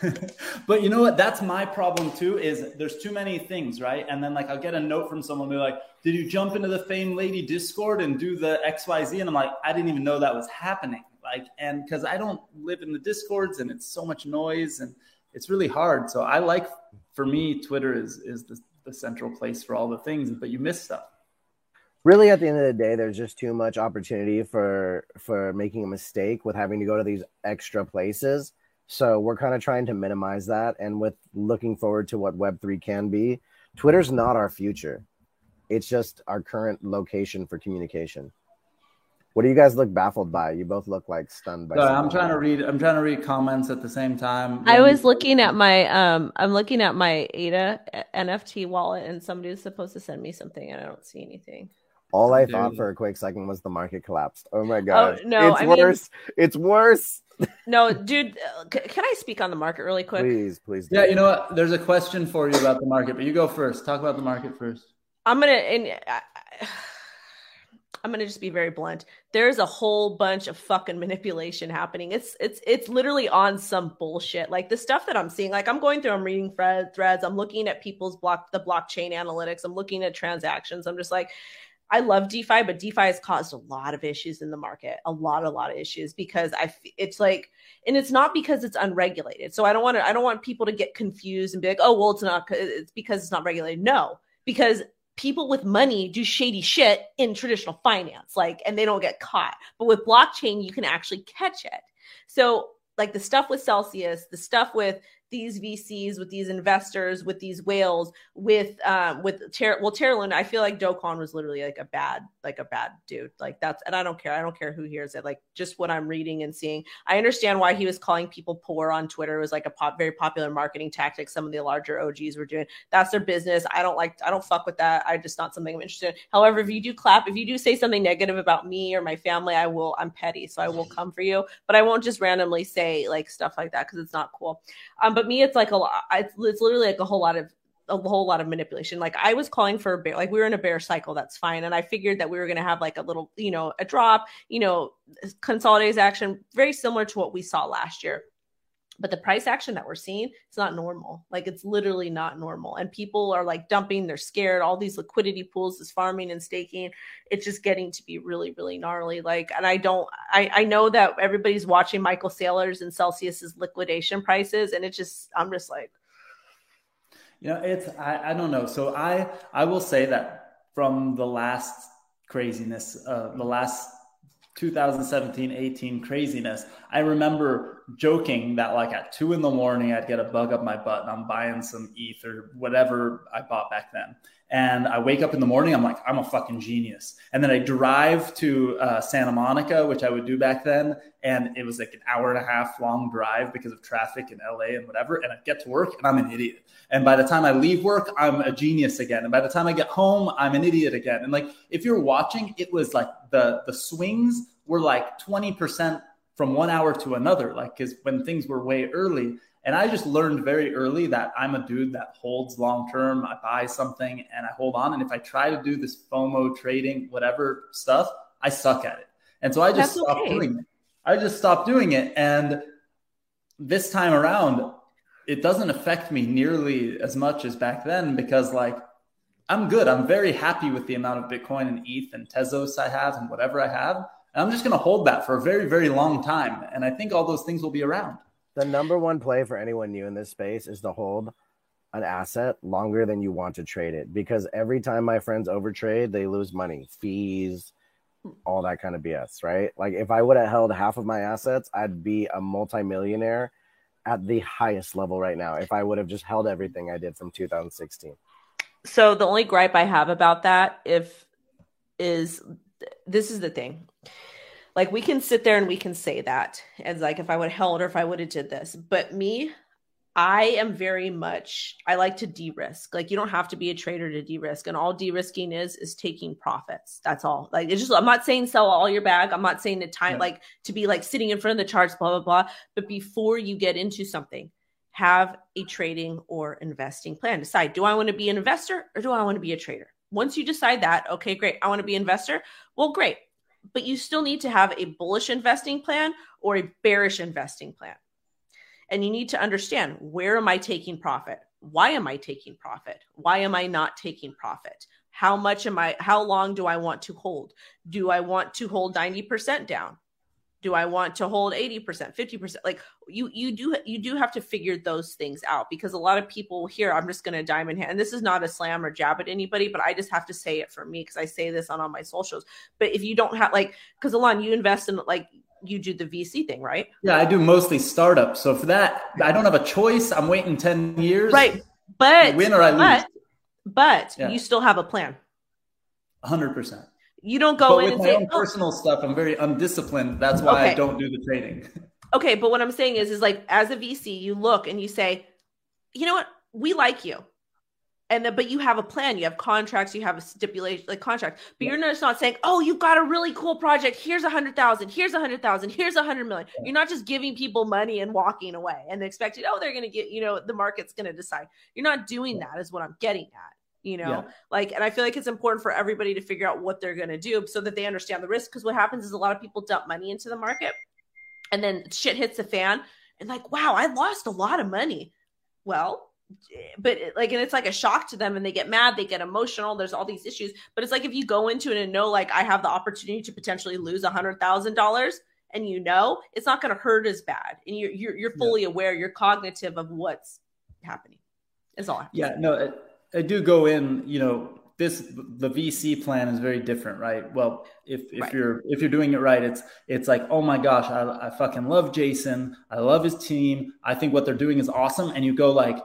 but you know what? That's my problem too. Is there's too many things, right? And then like I'll get a note from someone be like, "Did you jump into the Fame Lady Discord and do the X Y Z?" And I'm like, I didn't even know that was happening. Like, and because I don't live in the Discords and it's so much noise and it's really hard. So I like, for me, Twitter is is the, the central place for all the things. But you miss stuff. Really, at the end of the day, there's just too much opportunity for for making a mistake with having to go to these extra places. So we're kind of trying to minimize that, and with looking forward to what Web three can be. Twitter's not our future; it's just our current location for communication. What do you guys look baffled by? You both look like stunned by. Sorry, I'm trying to read. I'm trying to read comments at the same time. I was looking at my um I'm looking at my Ada NFT wallet and somebody was supposed to send me something and I don't see anything. All I Dude. thought for a quick second was the market collapsed. Oh my god! Oh, no, it's I mean- worse. it's worse. No, dude, uh, can I speak on the market really quick? Please, please. do. Yeah, you know what? There's a question for you about the market, but you go first. Talk about the market first. I'm gonna and I, I'm gonna just be very blunt. There's a whole bunch of fucking manipulation happening. It's it's it's literally on some bullshit. Like the stuff that I'm seeing. Like I'm going through. I'm reading thread, threads. I'm looking at people's block the blockchain analytics. I'm looking at transactions. I'm just like. I love DeFi, but DeFi has caused a lot of issues in the market, a lot, a lot of issues because I, it's like, and it's not because it's unregulated. So I don't want to, I don't want people to get confused and be like, oh, well, it's not, it's because it's not regulated. No, because people with money do shady shit in traditional finance, like, and they don't get caught. But with blockchain, you can actually catch it. So, like the stuff with Celsius, the stuff with these VCs, with these investors, with these whales, with um, with Ter- well, Terra I feel like Do Kwon was literally like a bad, like a bad dude. Like that's, and I don't care. I don't care who hears it. Like just what I'm reading and seeing, I understand why he was calling people poor on Twitter. It was like a pop, very popular marketing tactic. Some of the larger OGs were doing. That's their business. I don't like. I don't fuck with that. I just not something I'm interested in. However, if you do clap, if you do say something negative about me or my family, I will. I'm petty, so I will come for you. But I won't just randomly say like stuff like that because it's not cool. Um, but me, it's like a lot. It's, it's literally like a whole lot of a whole lot of manipulation. Like I was calling for a bear, like we were in a bear cycle. That's fine, and I figured that we were going to have like a little, you know, a drop, you know, consolidated action, very similar to what we saw last year. But the price action that we're seeing, it's not normal. Like it's literally not normal. And people are like dumping, they're scared. All these liquidity pools, this farming and staking, it's just getting to be really, really gnarly. Like, and I don't, I, I know that everybody's watching Michael Saylor's and Celsius's liquidation prices, and it's just, I'm just like, You know, it's I, I don't know. So I I will say that from the last craziness, uh, the last 2017 18 craziness, I remember joking that like at two in the morning I'd get a bug up my butt and I'm buying some ETH or whatever I bought back then. And I wake up in the morning, I'm like, I'm a fucking genius. And then I drive to uh, Santa Monica, which I would do back then. And it was like an hour and a half long drive because of traffic in LA and whatever. And I get to work and I'm an idiot. And by the time I leave work, I'm a genius again. And by the time I get home, I'm an idiot again. And like, if you're watching, it was like the, the swings were like 20% from one hour to another. Like, cause when things were way early, and I just learned very early that I'm a dude that holds long term. I buy something and I hold on. And if I try to do this FOMO trading, whatever stuff, I suck at it. And so I just That's stopped okay. doing it. I just stopped doing it. And this time around, it doesn't affect me nearly as much as back then because, like, I'm good. I'm very happy with the amount of Bitcoin and ETH and Tezos I have and whatever I have. And I'm just going to hold that for a very, very long time. And I think all those things will be around. The number one play for anyone new in this space is to hold an asset longer than you want to trade it because every time my friends overtrade, they lose money, fees, all that kind of BS, right? Like if I would have held half of my assets, I'd be a multimillionaire at the highest level right now if I would have just held everything I did from 2016. So the only gripe I have about that if is this is the thing. Like we can sit there and we can say that as like if I would have held or if I would have did this. But me, I am very much I like to de-risk. Like you don't have to be a trader to de-risk. And all de-risking is is taking profits. That's all. Like it's just I'm not saying sell all your bag. I'm not saying the time Yeah. like to be like sitting in front of the charts, blah, blah, blah. But before you get into something, have a trading or investing plan. Decide, do I want to be an investor or do I want to be a trader? Once you decide that, okay, great, I want to be investor. Well, great. But you still need to have a bullish investing plan or a bearish investing plan. And you need to understand where am I taking profit? Why am I taking profit? Why am I not taking profit? How much am I how long do I want to hold? Do I want to hold 90% down? do i want to hold 80% 50% like you you do you do have to figure those things out because a lot of people here i'm just going to diamond hand and this is not a slam or jab at anybody but i just have to say it for me because i say this on all my socials but if you don't have like because alon you invest in like you do the vc thing right Yeah, I do mostly startups. So for that, I don't have a choice. I'm waiting 10 years. right but win or I lose. but but Yeah. you still have a plan 100%. you don't go but in with my say own oh, personal stuff, I'm very undisciplined. That's why I don't do the trading. okay but what i'm saying is is like as a vc you look and you say you know what? We like you. And then but you have a plan you have contracts you have a stipulation like contract. But you're just not saying oh you've got a really cool project. Here's a hundred thousand here's a hundred thousand here's a hundred million. You're not just giving people money and walking away and expecting oh they're gonna get you know the market's gonna decide. You're not doing that is what i'm getting at you know? Yeah. like and i feel like it's important for everybody to figure out what they're gonna do so that they understand the risk because what happens is a lot of people dump money into the market and then shit hits the fan and like wow i lost a lot of money. Well but it- like and it's like a shock to them and they get mad they get emotional there's all these issues. But it's like if you go into it and know like i have the opportunity to potentially lose a hundred thousand dollars and you know it's not going to hurt as bad and you're, you're you're fully aware you're cognitive of what's happening is all I have to Yeah, no, I, I do go in, you know, this the VC plan is very different, right? Well, if if Right. you're if you're doing it right, it's it's like, oh my gosh, I, I fucking love Jason. I love his team. I think what they're doing is awesome. And you go like,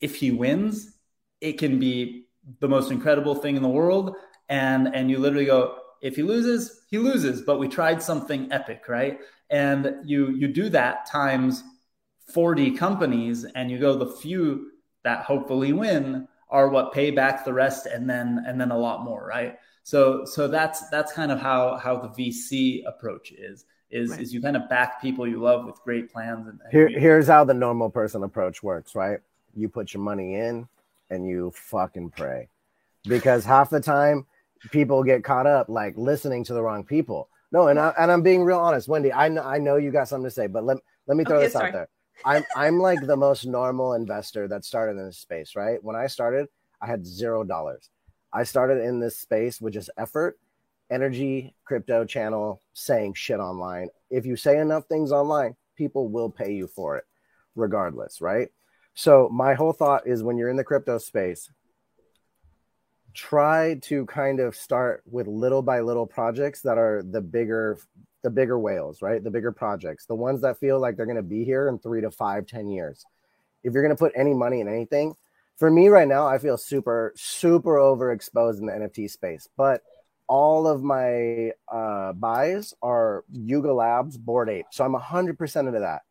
if he wins, it can be the most incredible thing in the world. And and you literally go, if he loses, he loses. But we tried something epic, right? And you you do that times 40 companies and you go the few that hopefully win are what pay back the rest and then and then a lot more right so so that's that's kind of how how the vc approach is is Right. is you kind of back people you love with great plans and, and Here, here's how the normal person approach works, right? You put your money in and you fucking pray. Because half the time people get caught up like listening to the wrong people. No, and I and I'm being real honest, Wendy. I know I know you got something to say, but let, let me throw Okay, this sorry. out there. I'm I'm like the most normal investor that started in this space, right? When I started, I had zero dollars. I started in this space with just effort, energy, crypto channel, saying shit online. If you say enough things online, people will pay you for it, regardless, right? So my whole thought is when you're in the crypto space, try to kind of start with little by little projects that are the bigger the bigger whales, right? The bigger projects, the ones that feel like they're going to be here in three to five, ten years. If you're going to put any money in anything, for me right now, I feel super, super overexposed in the NFT space. But all of my uh, buys are Yuga Labs Bored Ape. So I'm 100% into that.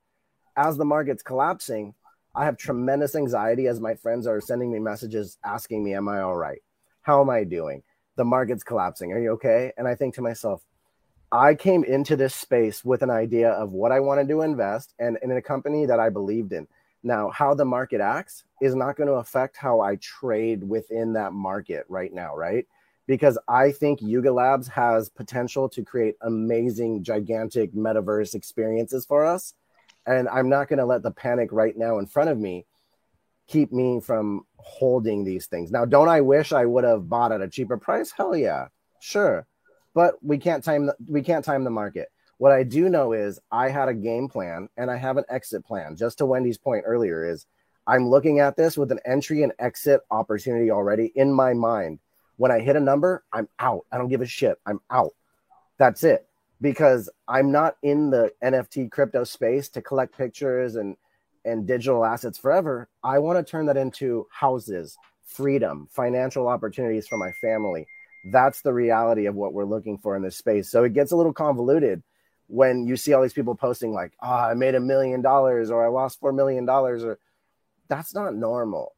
As the market's collapsing, I have tremendous anxiety as my friends are sending me messages asking me, Am I all right? How am I doing? The market's collapsing. Are you okay? And I think to myself, I came into this space with an idea of what I wanted to invest and, and in a company that I believed in. Now, how the market acts is not going to affect how I trade within that market right now, right? Because I think Yuga Labs has potential to create amazing, gigantic metaverse experiences for us. And I'm not going to let the panic right now in front of me keep me from holding these things. Now, don't I wish I would have bought at a cheaper price? Hell yeah, sure but we can't time the, we can't time the market. What I do know is I had a game plan and I have an exit plan. Just to Wendy's point earlier is I'm looking at this with an entry and exit opportunity already in my mind. When I hit a number, I'm out. I don't give a shit. I'm out. That's it. Because I'm not in the NFT crypto space to collect pictures and and digital assets forever. I want to turn that into houses, freedom, financial opportunities for my family that's the reality of what we're looking for in this space. So it gets a little convoluted when you see all these people posting like, "Ah, oh, I made a million dollars or I lost 4 million dollars or that's not normal."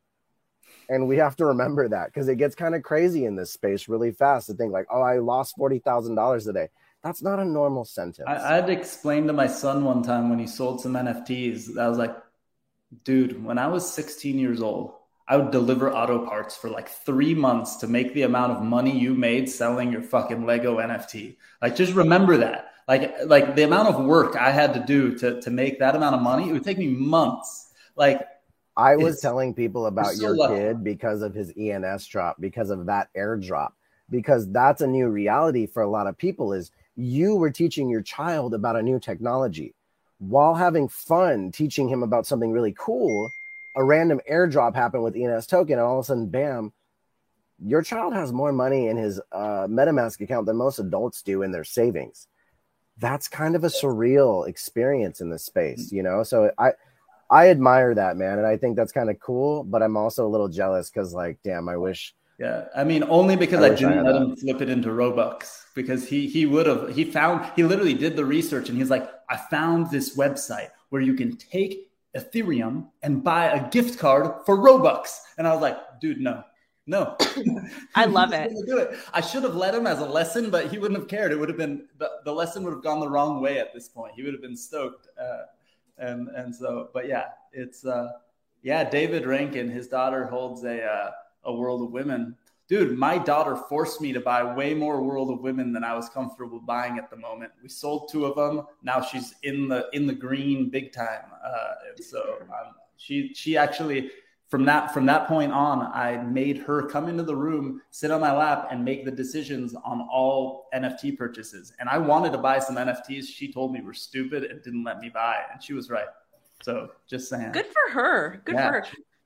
And we have to remember that because it gets kind of crazy in this space really fast to think like, "Oh, I lost $40,000 today." That's not a normal sentence. I, I had to explain to my son one time when he sold some NFTs. I was like, dude, when I was 16 years old, I would deliver auto parts for like three months to make the amount of money you made selling your fucking Lego NFT. Like, just remember that. Like, like the amount of work I had to do to to make that amount of money, it would take me months. Like, I was telling people about so your lucky. kid because of his ENS drop, because of that airdrop, because that's a new reality for a lot of people. Is you were teaching your child about a new technology while having fun teaching him about something really cool a random airdrop happened with ENS token, and all of a sudden, bam, your child has more money in his uh, MetaMask account than most adults do in their savings. That's kind of a surreal experience in this space, you know. So I, I admire that man, and I think that's kind of cool. But I'm also a little jealous because, like, damn, I wish. Yeah, I mean, only because I, I didn't I let that. him flip it into Robux because he he would have he found he literally did the research and he's like, I found this website where you can take Ethereum and buy a gift card for Robux. And I was like, dude, no, no. I love it. Do it. I should have let him as a lesson, but he wouldn't have cared. It would have been the, the lesson would have gone the wrong way at this point. He would have been stoked. Uh, and and so, but yeah, it's uh, yeah. David Rankin, his daughter holds a uh, a World of Women dude, my daughter forced me to buy way more World of Women than I was comfortable buying at the moment. We sold two of them. Now she's in the in the green big time. Uh, and so um, she she actually from that from that point on, I made her come into the room, sit on my lap, and make the decisions on all NFT purchases. And I wanted to buy some NFTs. She told me were stupid and didn't let me buy, and she was right. So just saying. Good for her. Good yeah. for her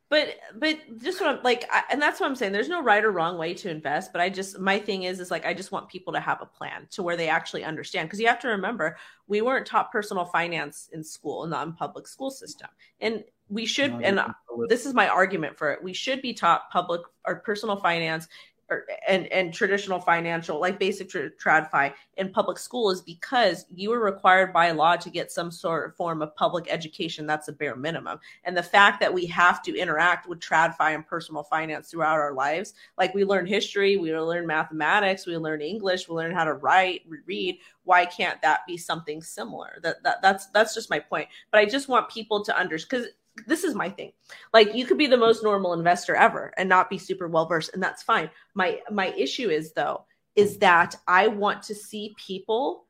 but but just what I'm like, I, and that's what I'm saying. There's no right or wrong way to invest, but I just my thing is is like I just want people to have a plan to where they actually understand because you have to remember we weren't taught personal finance in school not in the public school system, and we should. And this is my argument for it. We should be taught public or personal finance or, and and traditional financial like basic tra- tradfi in public school is because you are required by law to get some sort of form of public education. That's a bare minimum. And the fact that we have to interact with tradfi and personal finance throughout our lives like we learn history we learn mathematics we learn english we learn how to write read. Why can't that be something similar? That, that that's that's just my point. But i just want people to understand because this is my thing. Like you could be the most normal investor ever and not be super well versed and that's fine. My my issue is though is that I want to see people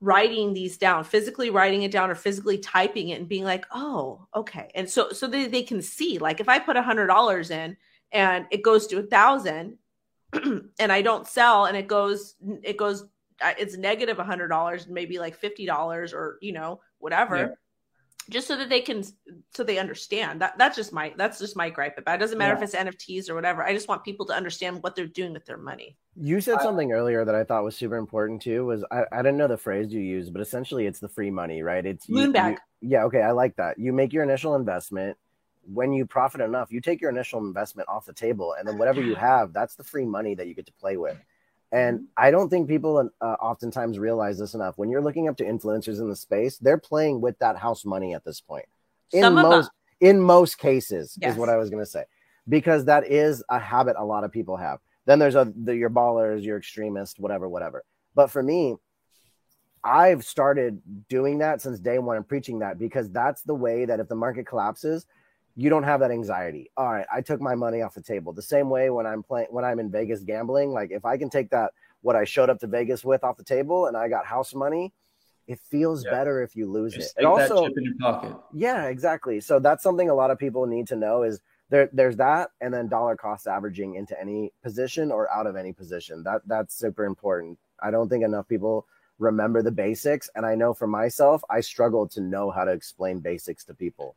writing these down, physically writing it down or physically typing it and being like, "Oh, okay." And so so they, they can see like if I put a $100 in and it goes to a 1000 and I don't sell and it goes it goes it's negative a $100 maybe like $50 or you know whatever. Yeah just so that they can so they understand that that's just my that's just my gripe about it. it doesn't matter Yeah. if it's nfts or whatever i just want people to understand what they're doing with their money You said something earlier that I thought was super important too. Was I, I didn't know the phrase you used, but essentially it's the free money, right? It's you, Moonbag. you- yeah, okay, I like that. You make your initial investment. When you profit enough, you take your initial investment off the table, and then whatever you have, that's the free money that you get to play with. And I don't think people uh, oftentimes realize this enough. When you're looking up to influencers in the space, they're playing with that house money at this point. In Some most in most cases Yes. is what I was going to say, because that is a habit a lot of people have. Then there's a the, your ballers, your extremists, whatever, whatever. But for me, I've started doing that since day one and preaching that because that's the way that if the market collapses, you don't have that anxiety. All right, I took my money off the table. The same way when I'm playing when I'm in Vegas gambling, like if I can take that what I showed up to Vegas with off the table and I got house money, it feels Yeah. better if you lose Just it. that also chip in your pocket. yeah, exactly. So that's something a lot of people need to know is there there's that and then dollar cost averaging into any position or out of any position. That that's super important. I don't think enough people remember the basics and I know for myself I struggle to know how to explain basics to people.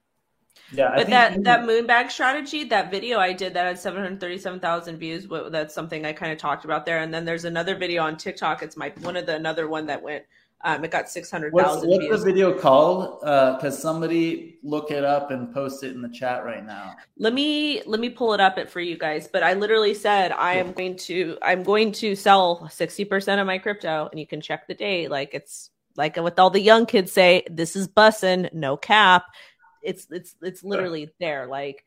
Yeah, but that that moonbag strategy that video i did that had 737000 views that's something i kind of talked about there and then there's another video on tiktok it's my one of the another one that went um it got 600000 What's, what's the video called? Because somebody look it up and post it in the chat right now. let me let me pull it up it for you guys but i literally said i am going to i'm going to sell 60% of my crypto and you can check the date like it's like what all the young kids say this is bussin no cap it's it's it's literally there like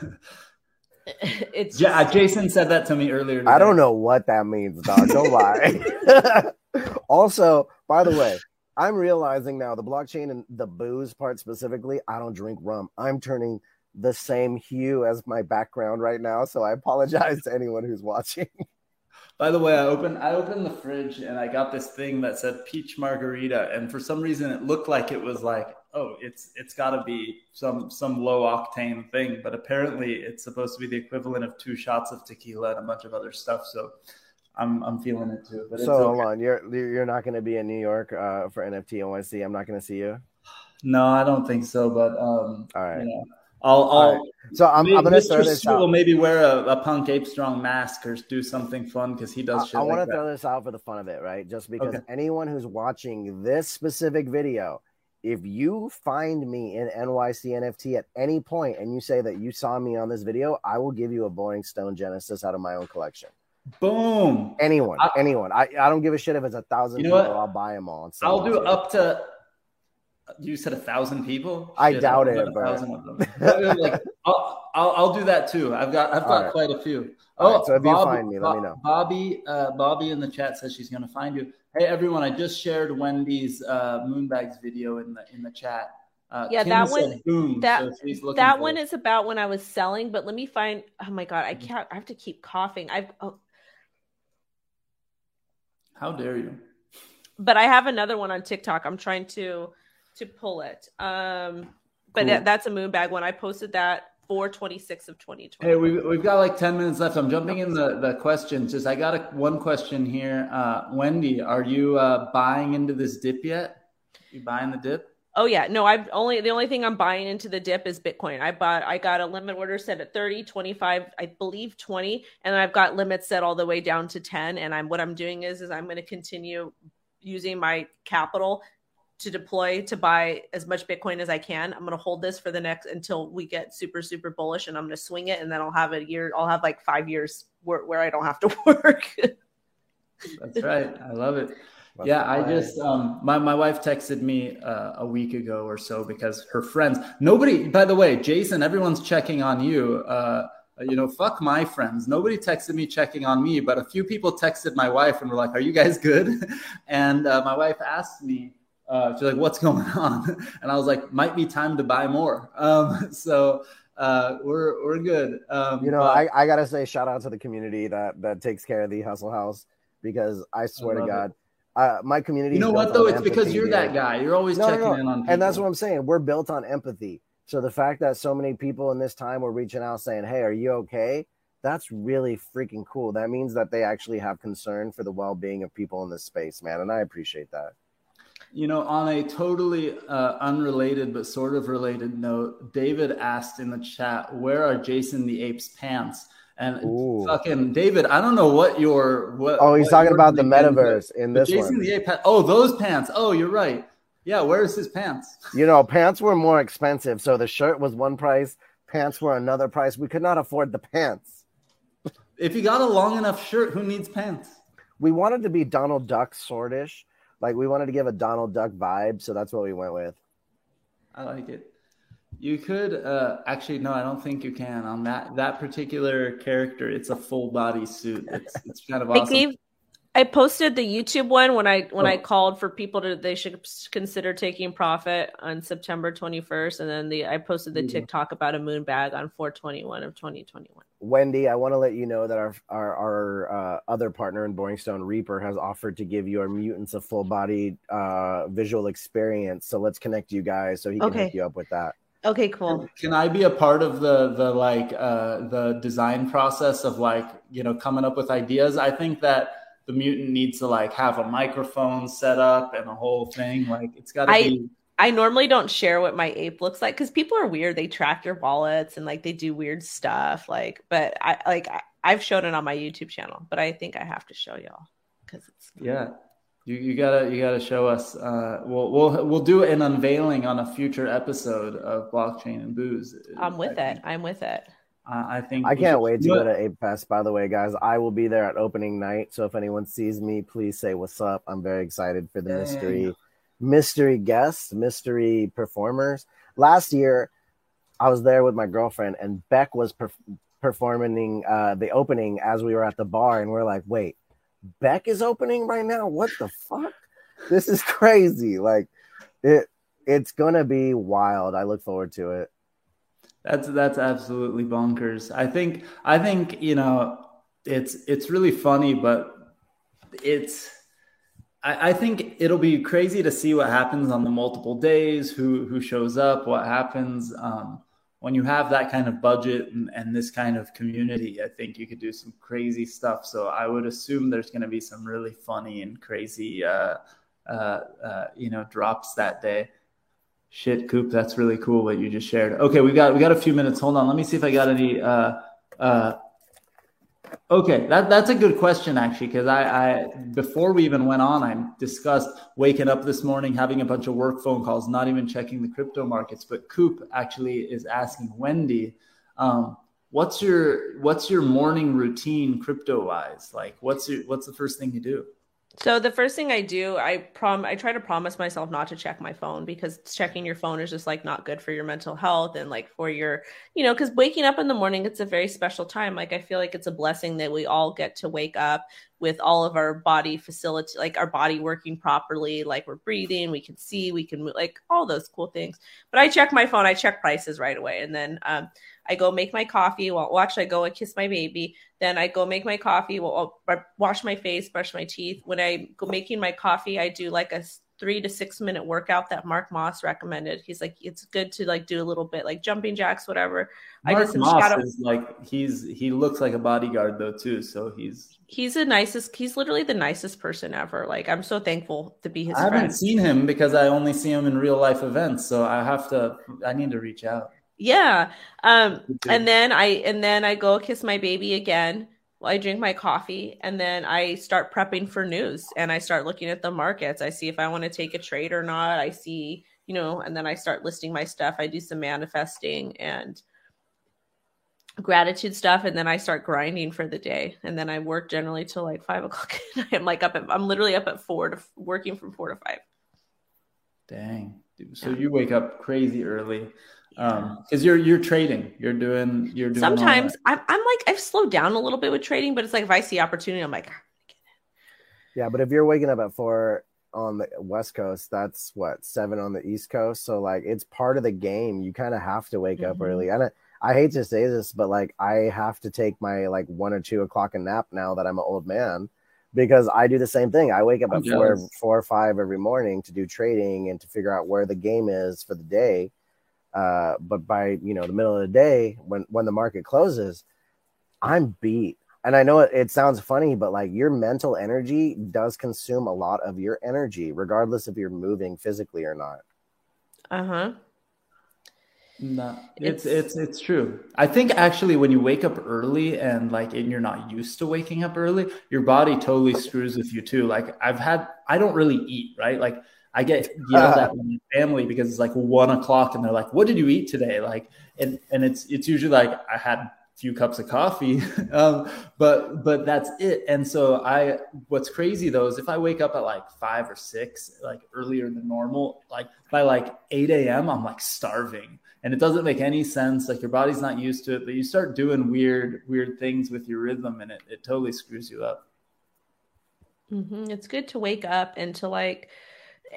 it's Ja- just- Jason said that to me earlier. I don't know what that means, dog. Don't lie. also, by the way, I'm realizing now the blockchain and the booze part specifically, I don't drink rum. I'm turning the same hue as my background right now. So I apologize to anyone who's watching. By the way, I opened I opened the fridge and I got this thing that said peach margarita, and for some reason it looked like it was like, oh, it's it's got to be some some low octane thing, but apparently it's supposed to be the equivalent of two shots of tequila and a bunch of other stuff. So I'm I'm feeling it too. But so okay. hold on, you're you're not going to be in New York uh, for NFT NYC. I'm not going to see you. no, I don't think so. But um, All right. you know, I'll I'll. right. So I'm, maybe I'm going to Mr. throw this Stu will maybe wear a, a punk ape strong mask or do something fun because he does shit I, I like want to throw this out for the fun of it, right? Just because Okay. anyone who's watching this specific video, if you find me in NYC NFT at any point and you say that you saw me on this video, I will give you a Boring Stone Genesis out of my own collection. Boom. Anyone, anyone. I, I don't give a shit if it's a thousand You know people. what? I'll buy them all. I'll do up to. You said a thousand people. I Shit, doubt it, do a but- thousand of them. like, I'll, I'll I'll do that too. I've got I've got All right. quite a few. All oh, right, so if you find me, let me know. Bobby, uh, Bobby in the chat says she's gonna find you. Hey everyone, I just shared Wendy's uh, Moonbags video in the in the chat. Uh, yeah Kim that one boom, that so that one it. is about when i was selling but let me find oh my god i can't i have to keep coughing i've oh, How dare you? but i have another one on tiktok i'm trying to to pull it um but Cool. that, that's a moonbag one i posted that 426 of 2020 Hey, we've, we've got like 10 minutes left. I'm jumping in the, the questions. Just I got a, one question here. Uh, Wendy, are you uh, buying into this dip yet? You buying the dip? Oh yeah, no, I've only the only thing I'm buying into the dip is Bitcoin. I bought I got a limit order set at 30, 25, I believe 20, and I've got limits set all the way down to 10 and I'm what I'm doing is is I'm going to continue using my capital to deploy to buy as much Bitcoin as I can. I'm going to hold this for the next until we get super super bullish and I'm going to swing it and then I'll have a year I'll have like 5 years where, where I don't have to work. That's right. I love it. That's yeah, I just um my my wife texted me uh, a week ago or so because her friends. Nobody, by the way, Jason, everyone's checking on you. Uh, you know, fuck my friends. Nobody texted me checking on me, but a few people texted my wife and were like, "Are you guys good?" And uh, my wife asked me, uh, she's like, "What's going on?" And I was like, "Might be time to buy more." Um, so uh, we're we're good. Um, You know, but- I, I gotta say shout out to the community that that takes care of the hustle house because I swear to. God, uh, my community. you know what though? It's because you're that guy. You're always No, no, checking no. in on people. And that's what I'm saying. We're built on empathy. So the fact that so many people in this time were reaching out saying, "Hey, are you okay?" That's really freaking cool. That means that they actually have concern for the well-being of people in this space, man, and I appreciate that. You know, on a totally uh, unrelated but sort of related note, David asked in the chat, "Where are Jason the Ape's pants?" And Ooh. fucking David, I don't know what your what. Oh, he's what talking about the thing is, but- metaverse in this Jason one. the Ape. pa- Oh, those pants. Oh, you're right. Yeah, where's his pants? You know, pants were more expensive, so the shirt was one price, pants were another price. We could not afford the pants. If you got a long enough shirt, who needs pants? We wanted to be Donald Duck sortish, like we wanted to give a Donald Duck vibe, so that's what we went with. I like it. You could uh, actually no, I don't think you can on that that particular character. It's a full body suit. It's it's kind of I awesome. gave I posted the YouTube one when I when I Oh. called for people to they should consider taking profit on September 21st and then the I posted the Mhm. TikTok about a moon bag on 421 of 2021. Wendy, I want to let you know that our our, our uh, other partner in Boring Stone Reaper has offered to give your mutants a full body uh, visual experience. So let's connect you guys so he can Okay. hook you up with that. Okay, cool. Can I be a part of the the like uh, the design process of like you know coming up with ideas? I think that the mutant needs to like have a microphone set up and a whole thing. Like it's got to be. I normally don't share what my ape looks like because people are weird. They track your wallets and like they do weird stuff. Like, but I like I, I've shown it on my YouTube channel, but I think I have to show y'all because it's Yeah, you, you gotta you gotta show us. Uh, we'll we'll we'll do an unveiling on a future episode of blockchain and booze. I'm with it. I'm with it. I, I think I can't wait to go to Ape Fest. By the way, guys, I will be there at opening night. So if anyone sees me, please say what's up. I'm very excited for the Dang. mystery, mystery guests, mystery performers. Last year, I was there with my girlfriend, and Beck was perf- performing uh, the opening as we were at the bar, and we're like, "Wait, Beck is opening right now? What the fuck? This is crazy!" Like it, it's gonna be wild. I look forward to it. That's that's absolutely bonkers. I think I think you know it's it's really funny, but it's I, think it'll be crazy to see what happens on the multiple days, who who shows up, what happens. Um, when you have that kind of budget and, and this kind of community, I think you could do some crazy stuff. So I would assume there's going to be some really funny and crazy, uh, uh, uh, you know, drops that day. Shit, Coop, that's really cool what you just shared. Okay, we got we got a few minutes. Hold on, let me see if I got any. Uh, uh, okay, that that's a good question actually, because I, I before we even went on, I discussed waking up this morning, having a bunch of work phone calls, not even checking the crypto markets. But Coop actually is asking Wendy, um, what's your what's your morning routine crypto wise? Like, what's your what's the first thing you do? So the first thing I do, I prom I try to promise myself not to check my phone because checking your phone is just like not good for your mental health and like for your, you know, because waking up in the morning it's a very special time. Like I feel like it's a blessing that we all get to wake up with all of our body facility, like our body working properly, like we're breathing, we can see, we can move, like all those cool things. But I check my phone, I check prices right away, and then um, I go make my coffee. Well, watch, I go and kiss my baby. Then I go make my coffee. Well, I'll wash my face, brush my teeth. When I go making my coffee, I do like a three to six minute workout that Mark Moss recommended. He's like, it's good to like do a little bit like jumping jacks, whatever. I Mark did some Moss shadow. is like he's he looks like a bodyguard though too, so he's He's the nicest. He's literally the nicest person ever. Like I'm so thankful to be his I haven't seen him because I only see him in real life events, so I have to. I need to reach out. Yeah. Um and then I and then I go kiss my baby again. While I drink my coffee and then I start prepping for news and I start looking at the markets. I see if I want to take a trade or not. I see, you know, and then I start listing my stuff. I do some manifesting and gratitude stuff and then I start grinding for the day. And then I work generally till like five o'clock. I'm like up at I'm literally up at four to working from four to five. Dang. Dude, So you wake up crazy early, um, because you're you're trading. You're doing you're doing Sometimes. I'm, I'm like I've slowed down a little bit with trading, but it's like if I see opportunity, I'm like, Yeah, but if you're waking up at four on the West Coast, that's what seven on the East Coast. So like, it's part of the game. You kind of have to wake up Mhm. early. And I, I hate to say this, but like, I have to take my like one or two o'clock a nap now that I'm an old man, because I do the same thing. I wake up I'm at four, four or five every morning to do trading and to figure out where the game is for the day. Uh, but by you know the middle of the day, when when the market closes, I'm beat. and I know it, it sounds funny, but like your mental energy does consume a lot of your energy, regardless if you're moving physically or not. Uh huh. No, it's, it's it's true. I think actually when you wake up early and like and you're not used to waking up early, your body totally screws with you too. Like I've had I don't really eat, right? Like I get yelled at by my family because it's like one o'clock and they're like, What did you eat today? Like and and it's it's usually like I had a few cups of coffee. um, but but that's it. And so I what's crazy though is if I wake up at like five or six, like earlier than normal, like by like 8 a.m., I'm like starving and it doesn't make any sense like your body's not used to it but you start doing weird weird things with your rhythm and it, it totally screws you up hmm It's good to wake up and to like,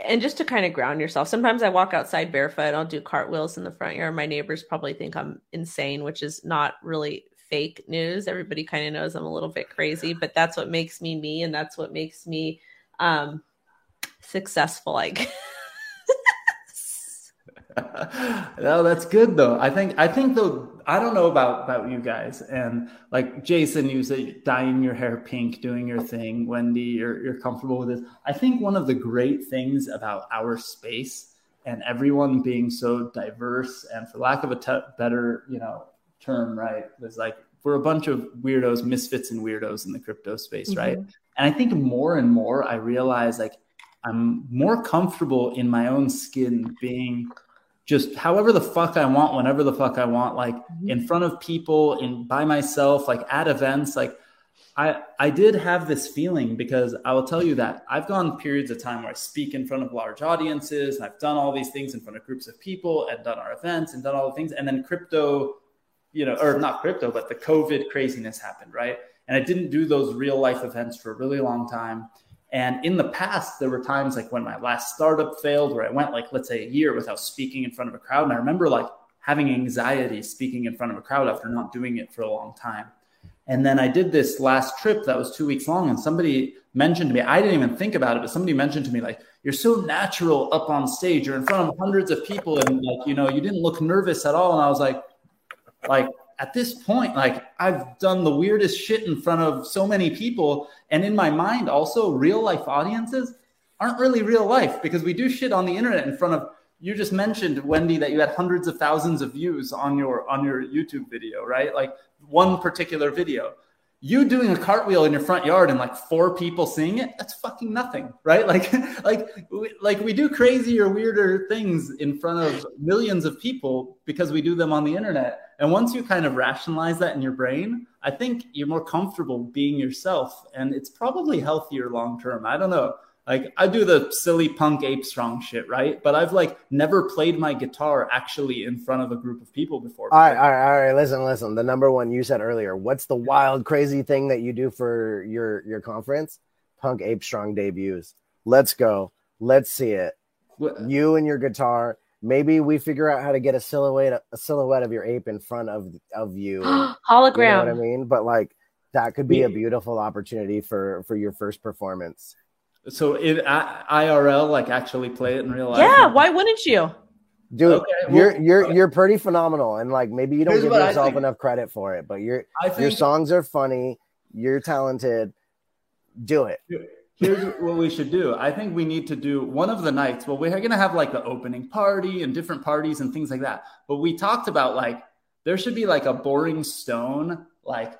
and just to kind of ground yourself. Sometimes I walk outside barefoot. I'll do cartwheels in the front yard. My neighbors probably think I'm insane, which is not really fake news. Everybody kind of knows I'm a little bit crazy, but that's what makes me me, and that's what makes me um successful. Like, no, that's good though. I think I think though I don't know about about you guys and like Jason, you say dyeing your hair pink, doing your thing. Wendy, you're you're comfortable with this. I think one of the great things about our space and everyone being so diverse and for lack of a te- better you know term, right? was like we're a bunch of weirdos, misfits, and weirdos in the crypto space, right? Mhm. And I think more and more I realize like I'm more comfortable in my own skin being just however the fuck I want, whenever the fuck I want, like mm-hmm. in front of people, in by myself, like at events. Like I I did have this feeling because I will tell you that I've gone periods of time where I speak in front of large audiences and I've done all these things in front of groups of people and done our events and done all the things. And then crypto, you know, or not crypto, but the COVID craziness happened, right? And I didn't do those real life events for a really long time. And in the past, there were times like when my last startup failed, where I went like, let's say a year without speaking in front of a crowd. And I remember like having anxiety speaking in front of a crowd after not doing it for a long time. And then I did this last trip that was two weeks long, and somebody mentioned to me, I didn't even think about it, but somebody mentioned to me, like, you're so natural up on stage, you're in front of hundreds of people, and like, you know, you didn't look nervous at all. And I was like, like, at this point, like I've done the weirdest shit in front of so many people. And in my mind, also real life audiences aren't really real life because we do shit on the internet in front of you just mentioned Wendy that you had hundreds of thousands of views on your on your YouTube video, right? Like one particular video. You doing a cartwheel in your front yard and like four people seeing it, that's fucking nothing, right? Like like we, like we do crazier weirder things in front of millions of people because we do them on the internet. And once you kind of rationalize that in your brain, I think you're more comfortable being yourself and it's probably healthier long term. I don't know. Like I do the silly punk ape strong shit, right? But I've like never played my guitar actually in front of a group of people before. All right, all right, all right. Listen, listen. The number one you said earlier. What's the wild, crazy thing that you do for your your conference? Punk Ape Strong debuts. Let's go. Let's see it. You and your guitar. Maybe we figure out how to get a silhouette a silhouette of your ape in front of of you. You know Hologram. what I mean? But like that could be a beautiful opportunity for for your first performance. So in I- IRL, like actually play it in real life. Yeah, why wouldn't you? Dude, Okay, well- you're you're you're pretty phenomenal, and like maybe you don't Here's give yourself enough credit for it, but you're your songs are funny. You're talented. Do it. Here's what we should do. I think we need to do one of the nights. Well, we're going to have like the opening party and different parties and things like that. But we talked about like there should be like a boring stone, like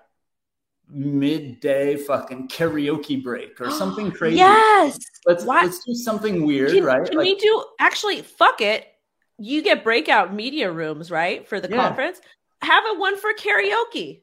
midday fucking karaoke break or something crazy. Yes. Let's Why- let's do something weird, Can, right? can Like- we do actually fuck it? You get breakout media rooms, right? For the Yeah. conference. Have a one for karaoke.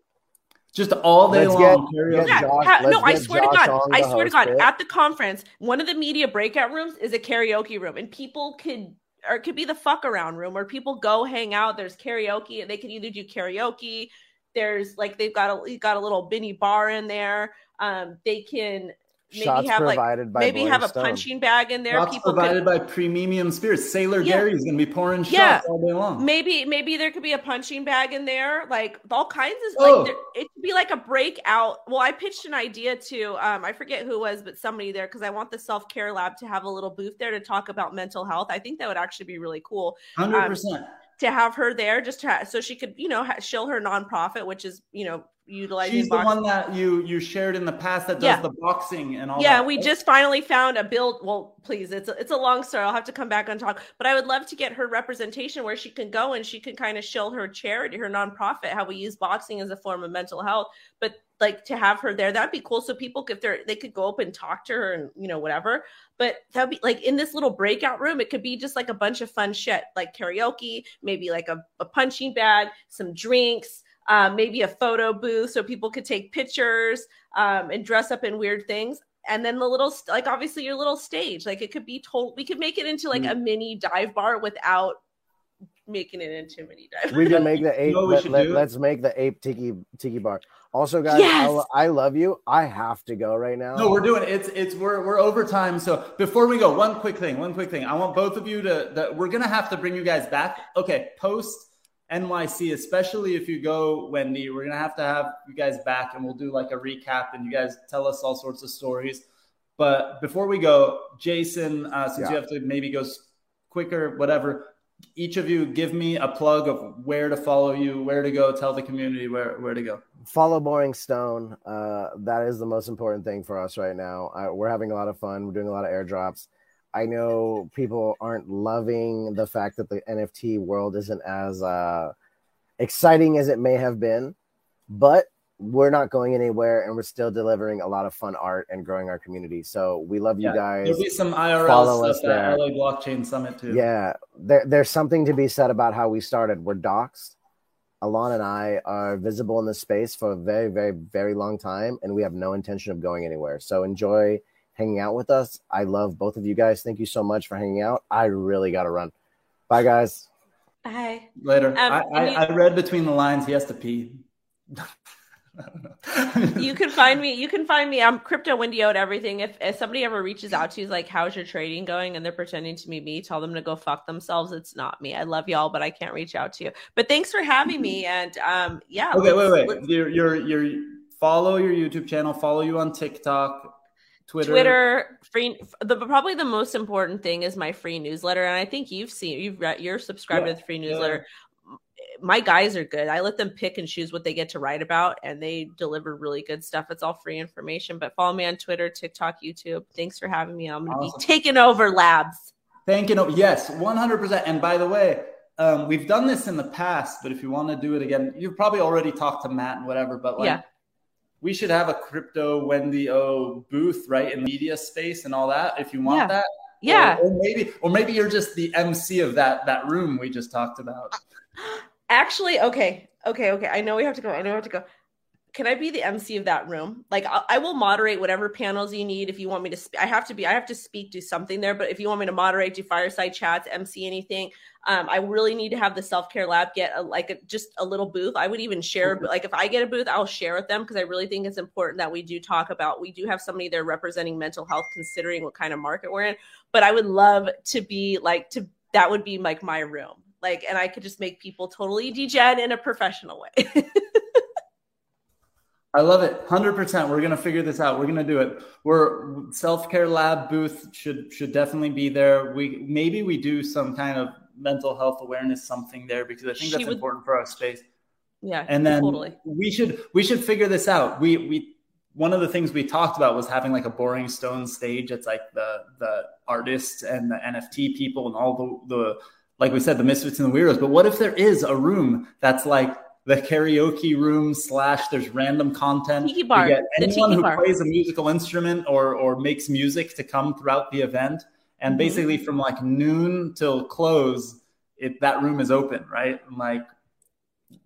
just all day Let's long. get- karaoke. Yeah, Josh- ha- no, I get swear to God, I swear to God, it. at the conference, one of the media breakout rooms is a karaoke room, and people could or it could be the fuck around room where people go hang out. There's karaoke, and they can either do karaoke. There's like they've got a got a little mini bar in there. Um, they can maybe Shots have like by maybe Blowing have a Stone. punching bag in there. Shots people provided could, by premium spirits. Sailor Yeah. Gary is going to be pouring shots Yeah. all day long. maybe maybe there could be a punching bag in there like all kinds of Oh. like there, it could be like a breakout well i pitched an idea to um i forget who it was but somebody there because i want the self-care lab to have a little booth there to talk about mental health i think that would actually be really cool Hundred um, percent. To have her there just to ha- so she could you know ha- shill her nonprofit which is you know utilizing She's the boxing. one that you you shared in the past that does Yeah. the boxing and all yeah, that. we just finally found a build. Well, please, it's a, it's a long story. I'll have to come back and talk. But I would love to get her representation where she can go and she can kind of show her charity, her nonprofit, how we use boxing as a form of mental health. But like to have her there, that'd be cool. So people, if they're they could go up and talk to her and you know whatever. But that'd be like in this little breakout room. It could be just like a bunch of fun shit, like karaoke, maybe like a, a punching bag, some drinks. Um, maybe a photo booth so people could take pictures um, and dress up in weird things and then the little like obviously your little stage like it could be total we could make it into like a mini dive bar without making it into a mini dive We can make the ape. know what let, should let, do? us make the ape tiki tiki bar. Also, guys, Yes! I, I love you. I have to go right now. No, we're doing it. It's it's we're we're over time. So before we go, one quick thing, one quick thing. I want both of you to that we're gonna have to bring you guys back. Okay, post NYC, especially if you go, Wendy, we're gonna have to have you guys back and we'll do like a recap and you guys tell us all sorts of stories. But before we go, Jason, uh, since Yeah. you have to maybe go quicker, whatever, each of you give me a plug of where to follow you, where to go, tell the community where where to go. follow Boring Stone. Uh, that is the most important thing for us right now. We're having a lot of fun. We're doing a lot of airdrops. I know people aren't loving the fact that the NFT world isn't as uh, exciting as it may have been, but we're not going anywhere and we're still delivering a lot of fun art and growing our community. So we love you Yeah, guys. There'll be some IRL Follow us stuff at there. LA Blockchain Summit too. Yeah, there, there's something to be said about how we started. We're doxxed. Alon and I are visible in this space for a very, very, very long time, and we have no intention of going anywhere. So enjoy hanging out with us. I love both of you guys. Thank you so much for hanging out. I really got to run. Bye, guys. Bye. Later. Um, I, I, you- I read between the lines. He has to pee. you can find me you can find me i'm crypto Wendy at everything if, if somebody ever reaches out to you is like how's your trading going and they're pretending to be me tell them to go fuck themselves it's not me i love y'all but i can't reach out to you but thanks for having me and um yeah okay, wait, wait. let's- Your, your, your, follow your YouTube channel. Follow you on TikTok, Twitter. Twitter, free. The probably the most important thing is my free newsletter, and I think you've seen you've read you're subscribed Yeah, to the free newsletter. My guys are good. I let them pick and choose what they get to write about, and they deliver really good stuff. It's all free information. But follow me on Twitter, TikTok, YouTube. Thanks for having me. I'm going to Awesome. be taking over labs. Thank you. Yes, 100%. And by the way, um, we've done this in the past, but if you want to do it again, you've probably already talked to Matt and whatever, but like, Yeah. we should have a crypto Wendy O booth, right, in the media space and all that. If you want Yeah. that, Yeah. or, or maybe, or maybe you're just the MC of that that room we just talked about. Actually, okay, okay, okay. I know we have to go. I know we have to go. Can I be the MC of that room? Like, I, I will moderate whatever panels you need. If you want me to, sp- I have to be. I have to speak, do something there. But if you want me to moderate, do fireside chats, MC anything, um, I really need to have the self care lab get a, like a, just a little booth. I would even share, like, if I get a booth, I'll share with them because I really think it's important that we do talk about. We do have somebody there representing mental health, considering what kind of market we're in. But I would love to be like to. That would be like my room like and i could just make people totally degen in a professional way I love it. 100%. We're going to figure this out. We're going to do it. We're self-care lab booth should should definitely be there. We maybe we do some kind of mental health awareness something there because I think that's would- important for our space. yeah And then totally we should we should figure this out. We we one of the things we talked about was having like a boring stone stage. It's like the the artists and the NFT people and all the the like we said the misfits and the weirdos. But what if there is a room that's like the karaoke room slash there's random content. Tiki bar. Get The anyone who bar. plays a musical instrument or or makes music to come throughout the event. And Mhm. basically from like noon till close, it that room is open, right? And like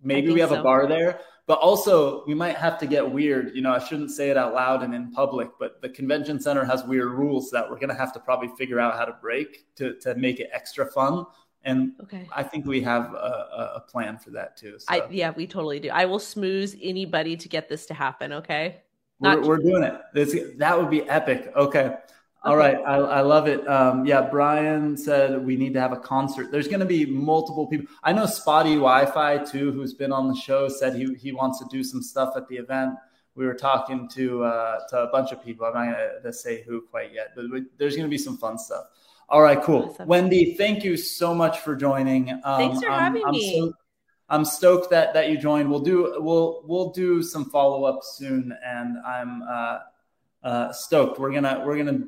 maybe we have so. a bar there but also we might have to get weird you know i shouldn't say it out loud and in public but the convention center has weird rules that we're going to have to probably figure out how to break to, to make it extra fun and okay i think we have a, a- plan for that too so i yeah we totally do i will smooze anybody to get this to happen okay we're, not- we're doing it this, that would be epic okay All Okay. right, I, I love it. Um, yeah, Brian said we need to have a concert. There's going to be multiple people. I know Spottie WiFi too, who's been on the show, said he he wants to do some stuff at the event. We were talking to uh, to a bunch of people. I'm not going to say who quite yet, but we, there's going to be some fun stuff. All right, cool. Awesome. Wendy, thank you so much for joining. Um, Thanks for I'm- having I'm me. So, I'm stoked that that you joined. We'll do we'll we'll do some follow up soon, and I'm uh, uh, stoked. We're gonna we're gonna.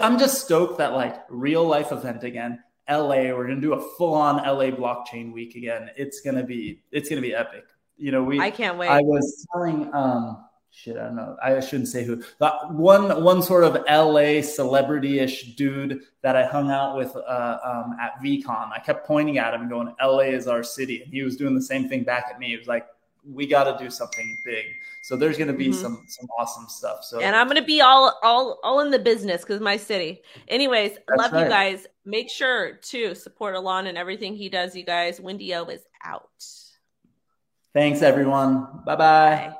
I'm just stoked that like real life event again. LA, we're gonna do a full on LA blockchain week again. It's gonna be it's gonna be epic. You know, we I can't wait. I was telling um shit, I don't know. I shouldn't say who. But one one sort of LA celebrity-ish dude that I hung out with uh, um, at VeeCon. I kept pointing at him and going, "LA is our city," and he was doing the same thing back at me. He was like, "We got to do something big." So there's going to be Mhm. some some awesome stuff. So and I'm gonna be all all all in the business because my city. Anyways, That's love you guys. Make sure to support Alon and everything he does. You guys, Wendy O is out. thanks everyone. Bye bye. Bye.